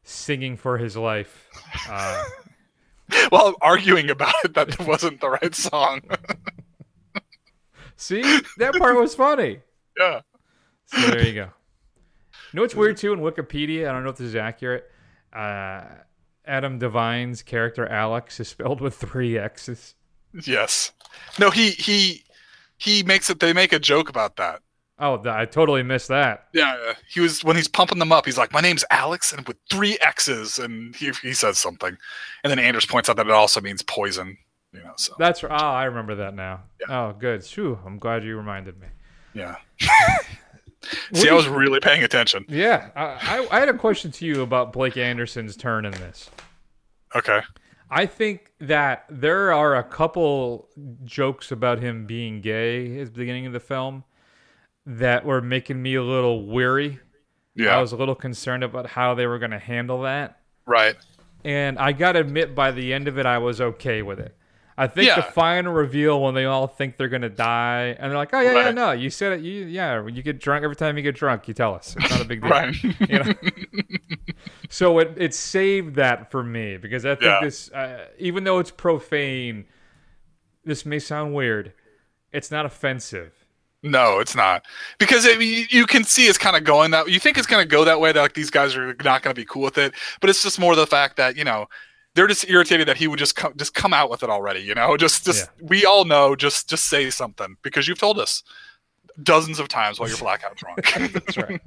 singing for his life. Uh, Well, arguing about it that it wasn't the right song. see, that part was funny. yeah. So there you go. You know what's weird too in Wikipedia? I don't know if this is accurate. Uh, Adam DeVine's character Alex is spelled with three X's. Yes. No, he he he makes it. They make a joke about that. Oh, I totally missed that. Yeah, he was when he's pumping them up. He's like, "My name's Alex," and with three X's, and he he says something, and then Anders points out that it also means poison. You know, so That's oh, I remember that now. Oh, good. Phew, I'm glad you reminded me. yeah. See, I was really paying attention. Yeah, I, I, I had a question to you about Blake Anderson's turn in this. Okay. I think that there are a couple jokes about him being gay at the beginning of the film that were making me a little weary. Yeah. I was a little concerned about how they were going to handle that. right. And I got to admit, by the end of it, I was okay with it. I think the final reveal when they all think they're going to die and they're like, oh, yeah, yeah, Right. no, you said it. You, yeah, when you get drunk, every time you get drunk, you tell us. It's not a big deal. Right. you know? so it, it saved that for me because I think Yeah. this, uh, even though it's profane, this may sound weird. It's not offensive. No, it's not because it, you, you can see it's kind of going that. You think it's going to go that way. That like these guys are not going to be cool with it, but it's just more the fact that you know they're just irritated that he would just come just come out with it already. You know, just just we all know. Just just say something because you've told us dozens of times while you're blackout drunk. That's right.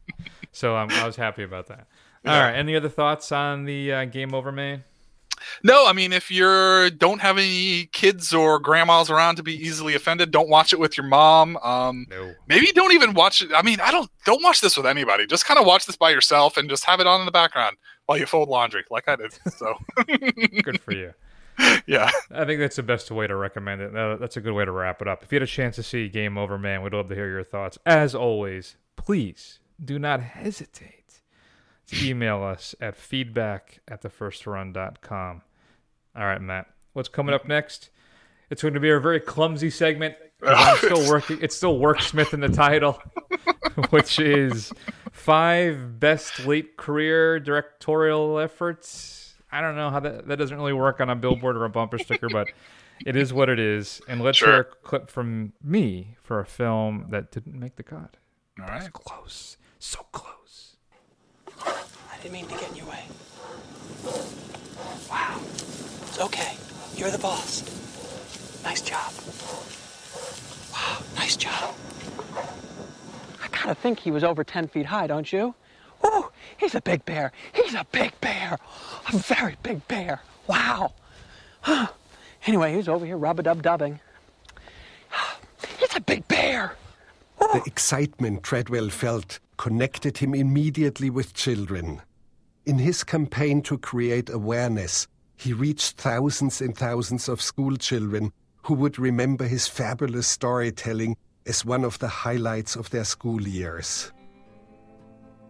so um, I was happy about that. All right. Any other thoughts on the uh, Game Over Man? No, I mean if you're don't have any kids or grandmas around to be easily offended, don't watch it with your mom. Um, No. maybe don't even watch it. I mean, I don't don't watch this with anybody. Just kind of watch this by yourself and just have it on in the background while you fold laundry, like I did. So Good for you. yeah, I think that's the best way to recommend it. That's a good way to wrap it up. If you had a chance to see Game Over Man, we'd love to hear your thoughts. As always, please do not hesitate email us at feedback at thefirstrun.com. All right, Matt. What's coming up next? It's going to be a very clumsy segment. I'm still working. It's still Worksmith in the title, which is five best late career directorial efforts. I don't know how that that doesn't really work on a billboard or a bumper sticker, but it is what it is. And let's Sure. hear a clip from me for a film that didn't make the cut. all right. Close, so close. I didn't mean to get in your way. Wow. It's okay. You're the boss. Nice job. Wow, nice job. I kind of think he was over 10 feet high, don't you? Ooh, He's a big bear. He's a big bear. A very big bear. Wow. Huh. Anyway, he's over here rub-a-dub-dubbing. He's a big bear. The excitement Treadwell felt connected him immediately with children. In his campaign to create awareness, he reached thousands and thousands of school children who would remember his fabulous storytelling as one of the highlights of their school years.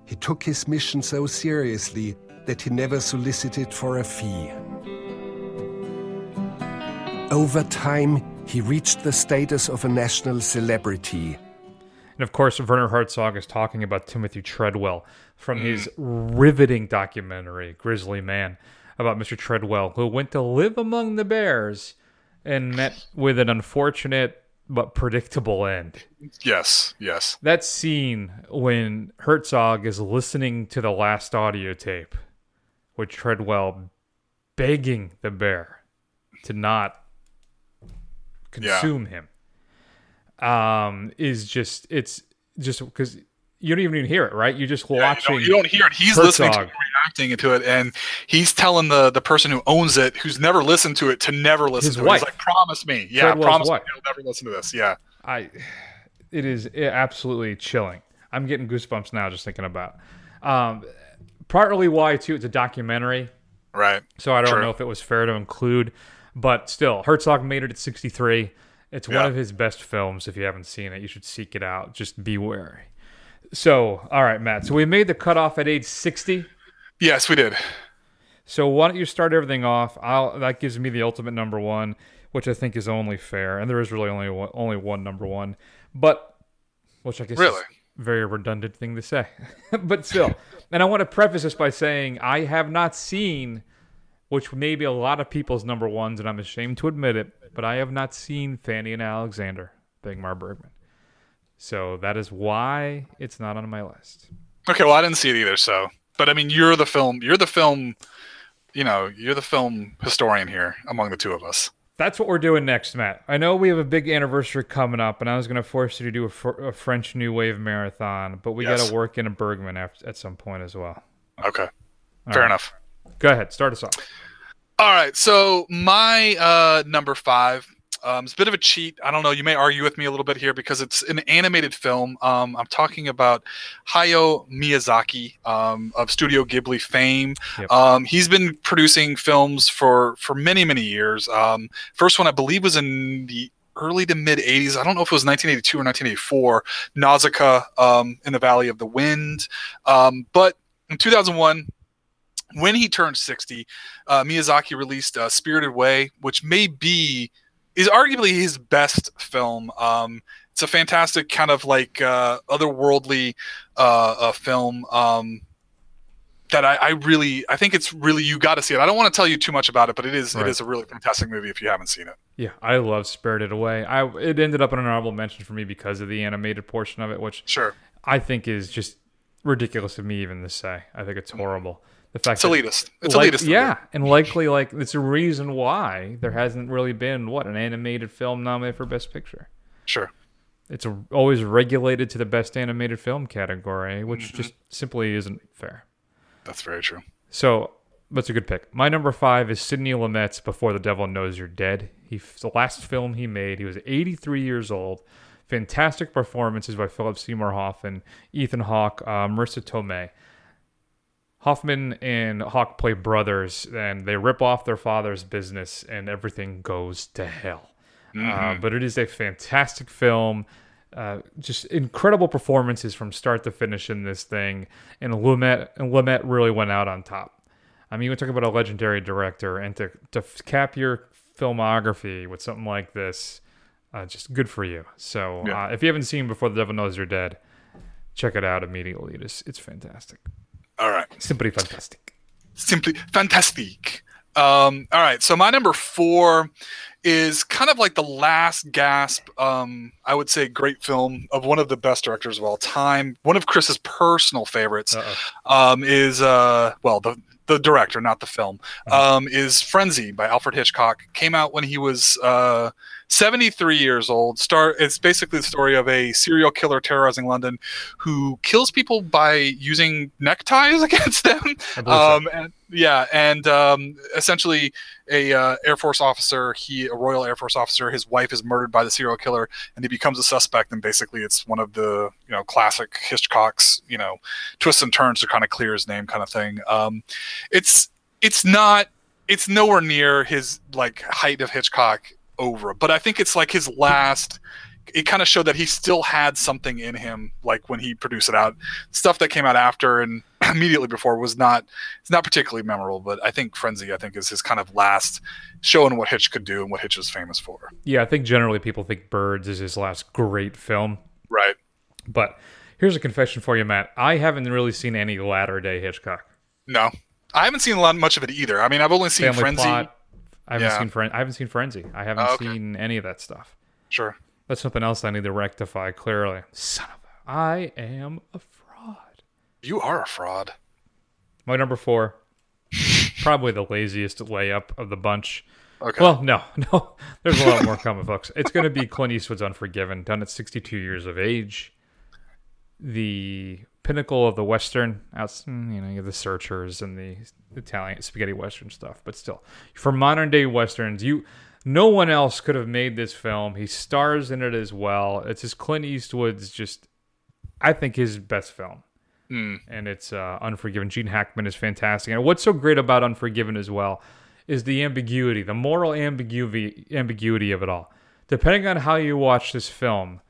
He took his mission so seriously that he never solicited for a fee. Over time, he reached the status of a national celebrity. And of course, Werner Herzog is talking about Timothy Treadwell from his mm. riveting documentary, Grizzly Man, about Mr. Treadwell, who went to live among the bears and met with an unfortunate but predictable end. Yes, yes. That scene when Herzog is listening to the last audio tape with Treadwell begging the bear to not consume him um is just it's just because you don't even hear it right you're just Yeah, watching you, don't, you don't hear it. He's listening to it, reacting to it, and he's telling the the person who owns it, who's never listened to it, to never listen His to wife. it. He's like, "Promise me, yeah, Treadwell's promise me, you'll never listen to this." Yeah, I, it is absolutely chilling. I'm getting goosebumps now just thinking about. Um, partly why too, it's a documentary, right. so I don't True. know if it was fair to include, but still, Herzog made it at 63. It's one of his best films. If you haven't seen it, you should seek it out. Just be wary. So, all right, Matt. So we made the cutoff at age 60. Yes, we did. So why don't you start everything off? I'll, that gives me the ultimate number one, which I think is only fair, and there is really only one, only one number one, but which I guess Really? very redundant thing to say, but still. and I want to preface this by saying I have not seen, which may be a lot of people's number ones, and I'm ashamed to admit it, but I have not seen Fanny and Alexander, by Ingmar Bergman. So that is why it's not on my list. Okay, well, I didn't see it either. So, but I mean, you're the film. You're the film. You know, you're the film historian here among the two of us. That's what we're doing next, Matt. I know we have a big anniversary coming up, and I was going to force you to do a, fr- a French New Wave marathon, but we got to work in a Bergman after, at some point as well. Okay, fair right. enough. Go ahead, start us off. All right, so my uh, number five. Um, it's a bit of a cheat. I don't know. You may argue with me a little bit here because it's an animated film. Um, I'm talking about Hayao Miyazaki um, of Studio Ghibli fame. Yep. Um, he's been producing films for for many many years. Um, first one I believe was in the early to mid 80s. I don't know if it was 1982 or 1984. Nausicaa um, in the Valley of the Wind. Um, but in 2001, when he turned 60, uh, Miyazaki released uh, Spirited Away, which may be is arguably his best film. Um, it's a fantastic kind of like uh, otherworldly uh, uh, film um, that I, I really I think it's really you got to see it. I don't want to tell you too much about it, but it is Right. it is a really fantastic movie if you haven't seen it. Yeah, I love Spirited Away. I it ended up in an honorable mention for me because of the animated portion of it, which Sure, I think is just ridiculous of me even to say. I think it's horrible. The fact it's that elitist. It's like- elitist. yeah, and likely like it's a reason why there hasn't really been what an animated film nominated for Best Picture. sure. It's a, always regulated to the Best Animated Film category, which Mm-hmm. just simply isn't fair. That's very true. So that's a good pick. My number five is Sidney Lumet's Before the Devil Knows You're Dead. He the last film he made. He was 83 years old. Fantastic performances by Philip Seymour Hoffman, Ethan Hawke, uh, Marisa Tomei. Hoffman and Hawke play brothers, and they rip off their father's business, and everything goes to hell. Uh, but it is a fantastic film. Uh, just incredible performances from start to finish in this thing, and Lumet and Lumet really went out on top. I mean, you talk about a legendary director, and to to cap your filmography with something like this, uh, just good for you. So, Yeah. uh, if you haven't seen Before the Devil Knows You're Dead, check it out immediately. It is it's fantastic, All right. simply fantastic. simply fantastic. Um, all right, so my number four is kind of like the last gasp. Um, I would say great film of one of the best directors of all time. One of Chris's personal favorites um, is uh, well the the director, not the film. Uh-huh. Um, is Frenzy by Alfred Hitchcock. Came out when he was uh, 73 years old. Star. It's basically the story of a serial killer terrorizing London, who kills people by using neckties against them. Um, and, yeah, and um, essentially a uh, Air Force officer, he a Royal Air Force officer, his wife is murdered by the serial killer, and he becomes a suspect. And basically, it's one of the you know classic Hitchcock's you know twists and turns to kind of clear his name kind of thing. Um, it's it's not it's nowhere near his like height of Hitchcock over, but I think it's like his last. It kind of showed that he still had something in him, like when he produced it out. Stuff that came out after and immediately before was not it's not particularly memorable, but I think Frenzy, I think, is his kind of last showing what Hitch could do and what Hitch is famous for. Yeah, I think generally people think Birds is his last great film. Right. But here's a confession for you, Matt. I haven't really seen any latter day Hitchcock. No, I haven't seen a lot much of it either. I mean, I've only seen Family Frenzy. Plot. I haven't Yeah. seen Fren- I haven't seen Frenzy. I haven't Oh, okay. seen any of that stuff. Sure. That's something else I need to rectify clearly. Son of a I am a fraud. You are a fraud. My number four, probably the laziest layup of the bunch. Okay. Well, no, no. There's a lot more coming, folks. It's going to be Clint Eastwood's Unforgiven, done at 62 years of age. The pinnacle of the Western. Out, you know, you have the Searchers and the Italian spaghetti Western stuff, but still, for modern day Westerns, you no one else could have made this film. He stars in it as well. It's his Clint Eastwood's just, I think, his best film and it's uh, Unforgiven. Gene Hackman is fantastic. And what's so great about Unforgiven as well is the ambiguity, the moral ambiguity, ambiguity of it all. Depending on how you watch this film,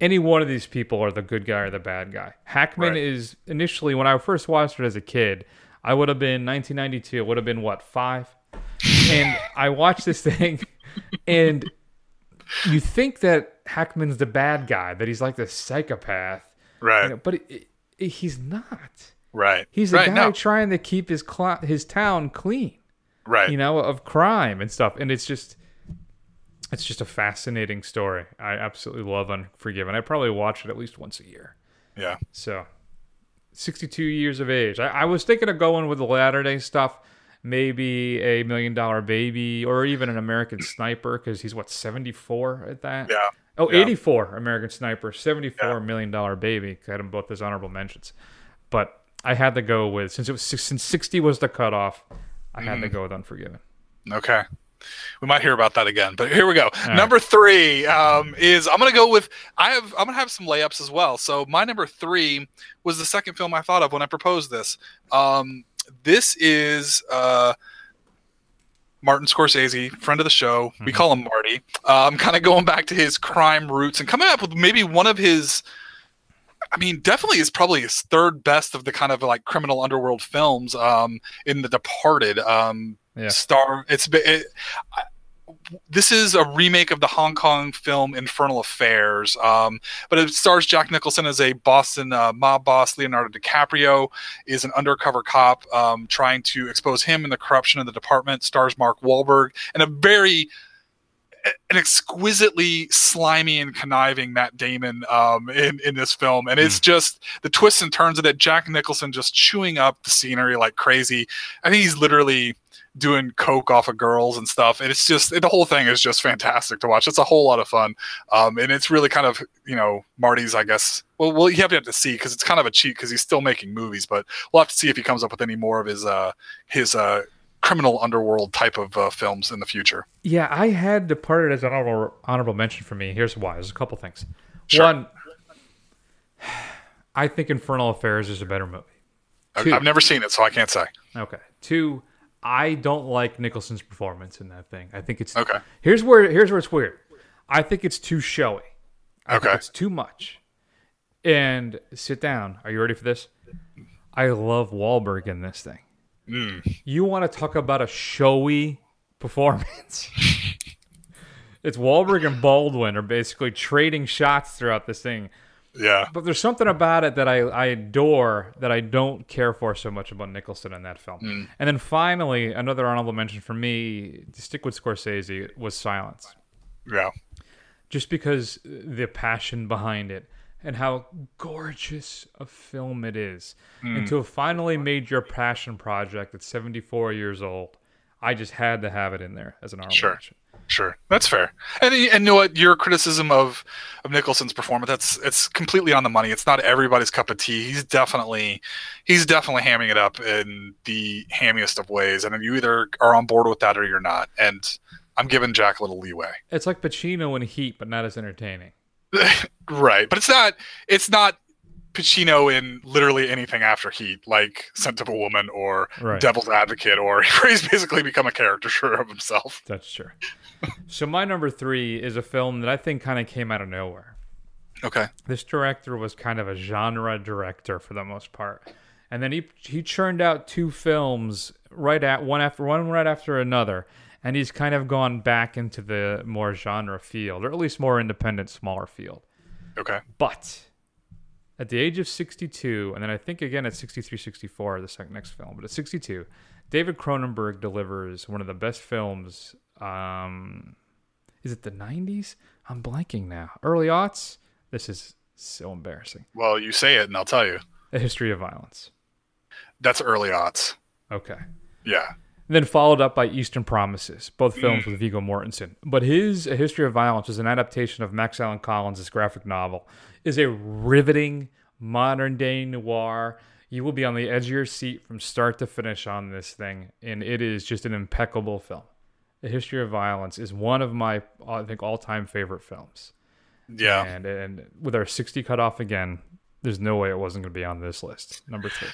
any one of these people are the good guy or the bad guy. Hackman Right. is initially when I first watched it as a kid, I would have been 1992. It would have been what five, and I watched this thing, and you think that Hackman's the bad guy, that he's like the psychopath, Right. you know, but it, it, he's not. right. He's a right. guy no. trying to keep his cl- his town clean, right. you know, of crime and stuff. And it's just, it's just a fascinating story. I absolutely love Unforgiven. I probably watch it at least once a year. Yeah. So, 62 years of age. I, I was thinking of going with the latter day stuff, maybe a Million Dollar Baby or even an American Sniper because he's what 74 at that. Yeah. Oh, Yeah. 84 American Sniper, 74 Million Dollar Baby. I had them both as honorable mentions, but I had to go with since it was since 60 was the cutoff. I had to mm. go with Unforgiven. Okay. We might hear about that again, but here we go. Number three um, is I'm gonna go with I have I'm gonna have some layups as well. So my number three was the second film I thought of when I proposed this. Um, this is uh, Martin Scorsese, friend of the show. We call him Marty. I'm um, kind of going back to his crime roots and coming up with maybe one of his I mean, definitely is probably his third best of the kind of like criminal underworld films um, in The Departed. Um, Yeah. Star, it's it, I- this is a remake of the Hong Kong film Infernal Affairs, um, but it stars Jack Nicholson as a Boston uh, mob boss. Leonardo DiCaprio is an undercover cop um, trying to expose him and the corruption in the department. Stars Mark Wahlberg and a very an exquisitely slimy and conniving Matt Damon um, in in this film, and it's just the twists and turns of it. Jack Nicholson just chewing up the scenery like crazy. I think he's literally doing coke off of girls and stuff, and it's just the whole thing is just fantastic to watch. It's a whole lot of fun, um, and it's really kind of you know Marty's, I guess. Well, well, you have to have to see because it's kind of a cheat because he's still making movies, but we'll have to see if he comes up with any more of his uh, his uh, criminal underworld type of uh, films in the future. Yeah, I had Departed as an honorable, honorable mention for me. Here's why. There's a couple things. Sure. One, I think Infernal Affairs is a better movie. I- Two. I've never seen it, so I can't say. Okay. Two, I don't like Nicholson's performance in that thing. I think it's Okay. Here's where here's where it's weird. I think it's too showy. I Okay. it's too much. And sit down. Are you ready for this? I love Wahlberg in this thing. Mm. You want to talk about a showy performance? it's Wahlberg and Baldwin are basically trading shots throughout this thing. Yeah. But there's something about it that I, I adore that I don't care for so much about Nicholson in that film. Mm. And then finally, another honorable mention for me, to stick with Scorsese, was Silence. Yeah. Just because the passion behind it and how gorgeous a film it is. Hmm. And to have finally made your passion project at 74 years old, I just had to have it in there as an honorable Sure. mention. Sure, that's fair. And and you know what? Your criticism of of Nicholson's performance that's it's completely on the money. It's not everybody's cup of tea. He's definitely he's definitely hamming it up in the hammiest of ways. And you either are on board with that or you're not. And I'm giving Jack a little leeway. It's like Pacino in Heat, but not as entertaining. Right, but it's not it's not Pacino in literally anything after Heat, like Scent of a Woman or Right. Devil's Advocate, or he's basically become a caricature of himself. That's true. so my number three is a film that I think kind of came out of nowhere. Okay. This director was kind of a genre director for the most part, and then he he churned out two films right at one after one right after another, and he's kind of gone back into the more genre field, or at least more independent, smaller field. Okay. But at the age of 62, and then I think again at 63, 64, the second next film, but at 62, David Cronenberg delivers one of the best films. Um, is it the 90s? I'm blanking now. Early aughts? This is so embarrassing. Well, you say it, and I'll tell you. A History of Violence. That's early odds. Okay. Yeah. Then followed up by Eastern Promises, both hmm. films with Viggo Mortensen. But his A History of Violence is an adaptation of Max Allan Collins' graphic novel, is a riveting modern day noir. You will be on the edge of your seat from start to finish on this thing, and it is just an impeccable film. A History of Violence is one of my, I think, all time favorite films. Yeah. And, and with our 60 cut off again, there's no way it wasn't going to be on this list. Number two.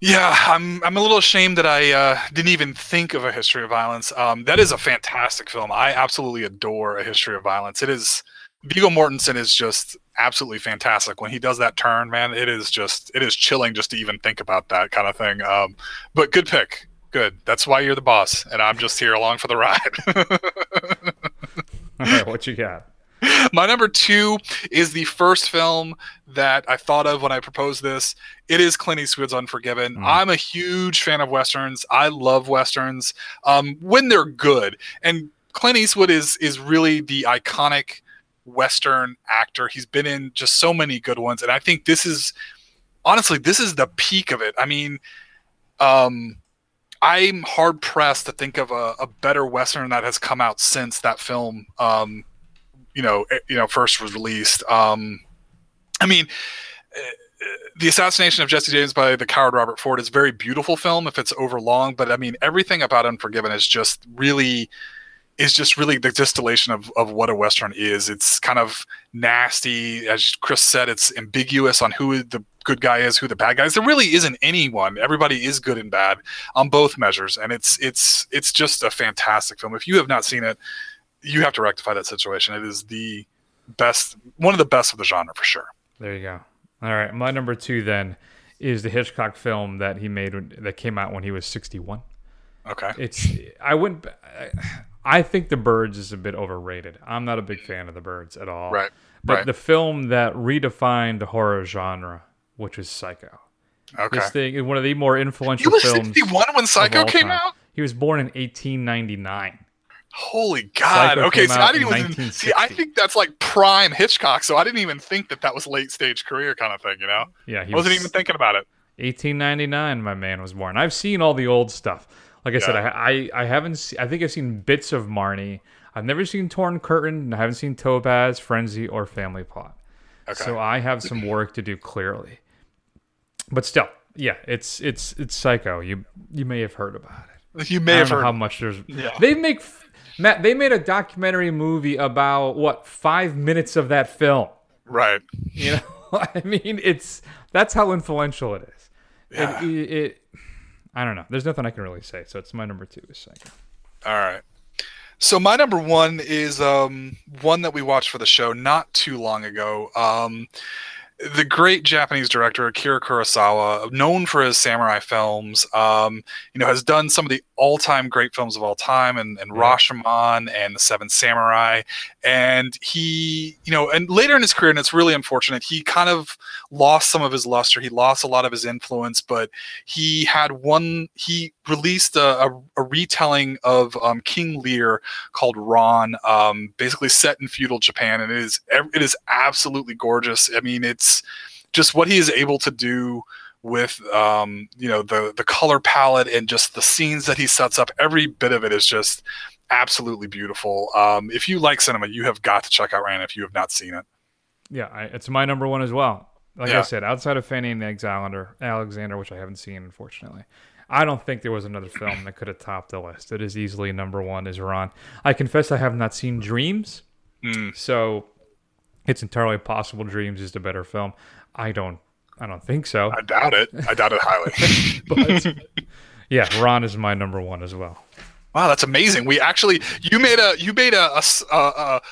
Yeah, I'm I'm a little ashamed that I uh, didn't even think of a history of violence. Um, that is a fantastic film. I absolutely adore a history of violence. It is Viggo Mortensen is just absolutely fantastic when he does that turn, man. It is just it is chilling just to even think about that kind of thing. Um, but good pick, good. That's why you're the boss, and I'm just here along for the ride. All right, what you got? My number two is the first film that I thought of when I proposed this. It is Clint Eastwood's Unforgiven. I'm a huge fan of westerns. I love westerns um, when they're good, and Clint Eastwood is is really the iconic western actor. He's been in just so many good ones, and I think this is honestly this is the peak of it. I mean, um, I'm hard pressed to think of a, a better western that has come out since that film. Um, you know, eh, you know, first was released. Um, I mean, eh, eh, the assassination of Jesse James by the coward Robert Ford is a very beautiful film if it's over long, but I mean, everything about Unforgiven is just really is just really the distillation of, of what a western is. It's kind of nasty, as Chris said. It's ambiguous on who the good guy is, who the bad guy is. There really isn't anyone. Everybody is good and bad on both measures, and it's it's it's just a fantastic film. If you have not seen it, you have to rectify that situation. It is the best, one of the best of the genre for sure. There you go. All right, my number two then is the Hitchcock film that he made when- that came out when he was 61. Okay. It's I wouldn't. I- I think The Birds is a bit overrated. I'm not a big fan of The Birds at all. Right, But right. the film that redefined the horror genre, which was Psycho. Okay. This thing is one of the more influential films. He was films. 61 when Psycho came time. out. He was born in 1899. Holy God! Psycho okay, so I didn't even see. I think that's like prime Hitchcock. So I didn't even think that that was late stage career kind of thing. You know, Yeah, he I wasn't was- even thinking about it. 1899 my man was born i've seen all the old stuff like i said I, I i haven't se- i think i've seen bits of marnie i've never seen torn curtain and i haven't seen topaz frenzy or family plot Okay. so i have some work to do clearly but still yeah it's it's it's psycho you you may have heard about it You may I have heard. how much there's Yeah. they make matt they made a documentary movie about what five minutes of that film Right. you know, I mean, it's that's how influential it is. Yeah. It, it, it- I don't know. There's nothing I can really say. So it's my number two is Psycho. All right. So my number one is um, one that we watched for the show not too long ago. Um, the great Japanese director Akira Kurosawa, known for his samurai films, um, you know, has done some of the all-time great films of all time, and, and Rashomon and The Seven Samurai. And he, you know, and later in his career, and it's really unfortunate, he kind of lost some of his luster. He lost a lot of his influence, but he had one. He released a, a, a retelling of um, King Lear called Ran, um, basically set in feudal Japan, and it is it is absolutely gorgeous. I mean, it's just what he is able to do with um, you know the the color palette and just the scenes that he sets up. Every bit of it is just absolutely beautiful. Um, if you like cinema, you have got to check out Ran if you have not seen it. Yeah, I, it's my number one as well. Like I said, outside of Fanny and Alexander, Alexander, which I haven't seen, unfortunately, I don't think there was another film that could have topped the list. It is easily number one. Is Ran? I confess I have not seen Dreams, Mm. so it's entirely possible Dreams is the better film. I don't. I don't think so. I doubt it. I doubt it highly. but yeah, Ran is my number one as well. Wow, that's amazing. We actually you made a you made a,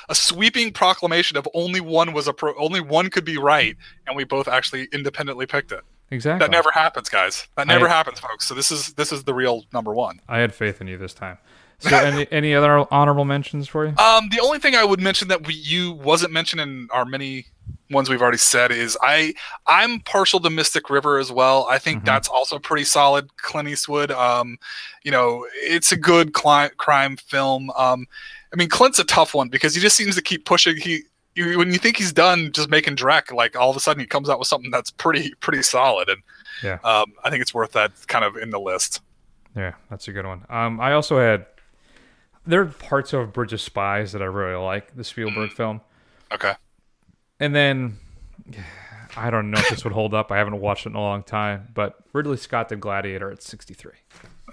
a sweeping proclamation of only one was a pro, only one could be right, and we both actually independently picked it. Exactly. That never happens, guys. That never I- happens, folks. So this is this is the real number one. I had faith in you this time. So, any any other honorable mentions for you? Um, the only thing I would mention that we you wasn't mentioned in our many ones we've already said is I I'm partial to Mystic River as well. I think that's also pretty solid. Clint Eastwood. Um, you know, it's a good cli- crime film. Um, I mean, Clint's a tough one because he just seems to keep pushing. He you, when you think he's done just making Drek, like all of a sudden he comes out with something that's pretty pretty solid, and Yeah. um, I think it's worth that kind of in the list. Yeah, that's a good one. Um, I also had there are parts of Bridge of Spies that I really like the Spielberg film, Okay. and then I don't know if this would hold up. I haven't watched it in a long time, but Ridley Scott did Gladiator at 63.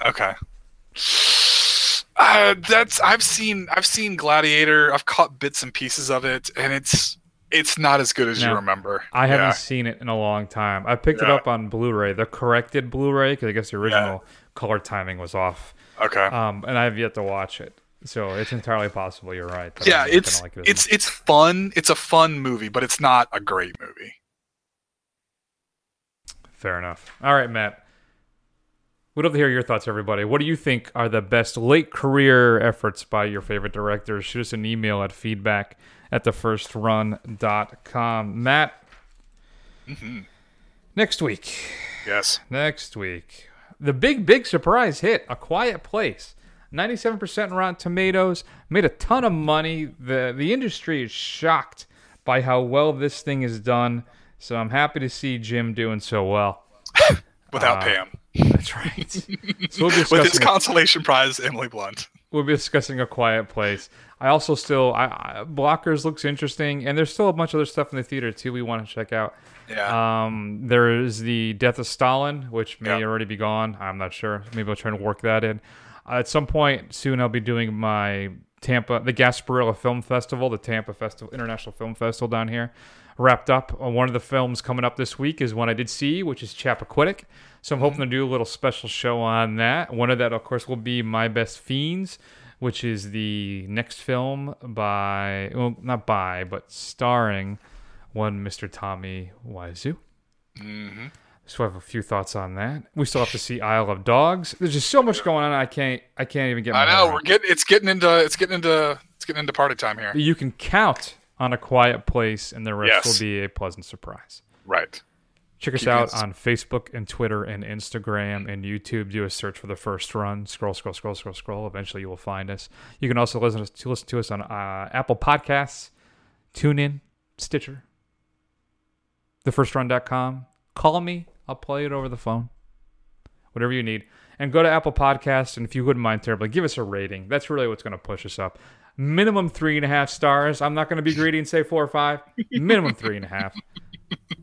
Okay. Uh, that's I've seen I've seen Gladiator. I've caught bits and pieces of it, and it's it's not as good as you remember. I haven't Yeah. seen it in a long time. I picked it up on Blu-ray, the corrected Blu-ray, because I guess the original color timing was off. Okay. Um, and I have yet to watch it, so it's entirely possible you're right. yeah, it's like it it's it's fun. It's a fun movie, but it's not a great movie. Fair enough. All right, Matt. We'd love to hear your thoughts, everybody. What do you think are the best late career efforts by your favorite directors? Shoot us an email at feedback at thefirstrun.com. Matt, next week, Yes. next week, the big, big surprise hit, A Quiet Place. 97% in Rotten Tomatoes, made a ton of money. The, the industry is shocked by how well this thing is done. So I'm happy to see Jim doing so well. Without Uh, Pam. That's right. so we'll be With his discussing. consolation prize, Emily Blunt. we'll be discussing a quiet place. I also still, I, I, Blockers looks interesting, and there's still a bunch of other stuff in the theater too. We want to check out. Yeah. Um, there is the Death of Stalin, which may Yeah. already be gone. I'm not sure. Maybe I'll try to work that in. Uh, at some point soon, I'll be doing my Tampa, the Gasparilla Film Festival, the Tampa Festival, International Film Festival down here. Wrapped up. Uh, one of the films coming up this week is one I did see, which is Chappaquiddick. So I'm hoping to do a little special show on that. One of that, of course, will be My Best Fiends, which is the next film by, well, not by, but starring one Mr. Tommy Wiseau. Mm-hmm. So I have a few thoughts on that. We still have to see Isle of Dogs. There's just so much going on. I can't. I can't even get. My I head know we're getting it's getting into it's getting into it's getting into party time here. You can count on a quiet place, and the rest Yes. will be a pleasant surprise. Right. Check us Keep out on Facebook and Twitter and Instagram and YouTube. Do a search for the first run. Scroll, scroll, scroll, scroll, scroll. Eventually, you will find us. You can also listen to listen to us on uh, Apple Podcasts, TuneIn, Stitcher, thefirstrun.com. Call me. I'll play it over the phone. Whatever you need. And go to Apple Podcasts, and if you wouldn't mind terribly, give us a rating. That's really what's going to push us up. Minimum three and a half stars. I'm not going to be greedy and say four or five. Minimum three and a half.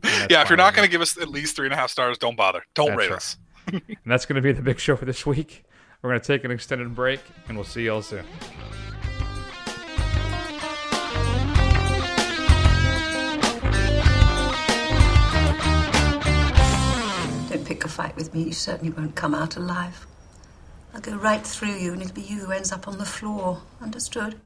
And Yeah, if you're not going to give us at least three and a half stars, don't bother. Don't That's rate right. us. And that's going to be the big show for this week. We're going to take an extended break, and we'll see you all soon. Don't pick a fight with me. You certainly won't come out alive. I'll go right through you, and it'll be you who ends up on the floor. Understood?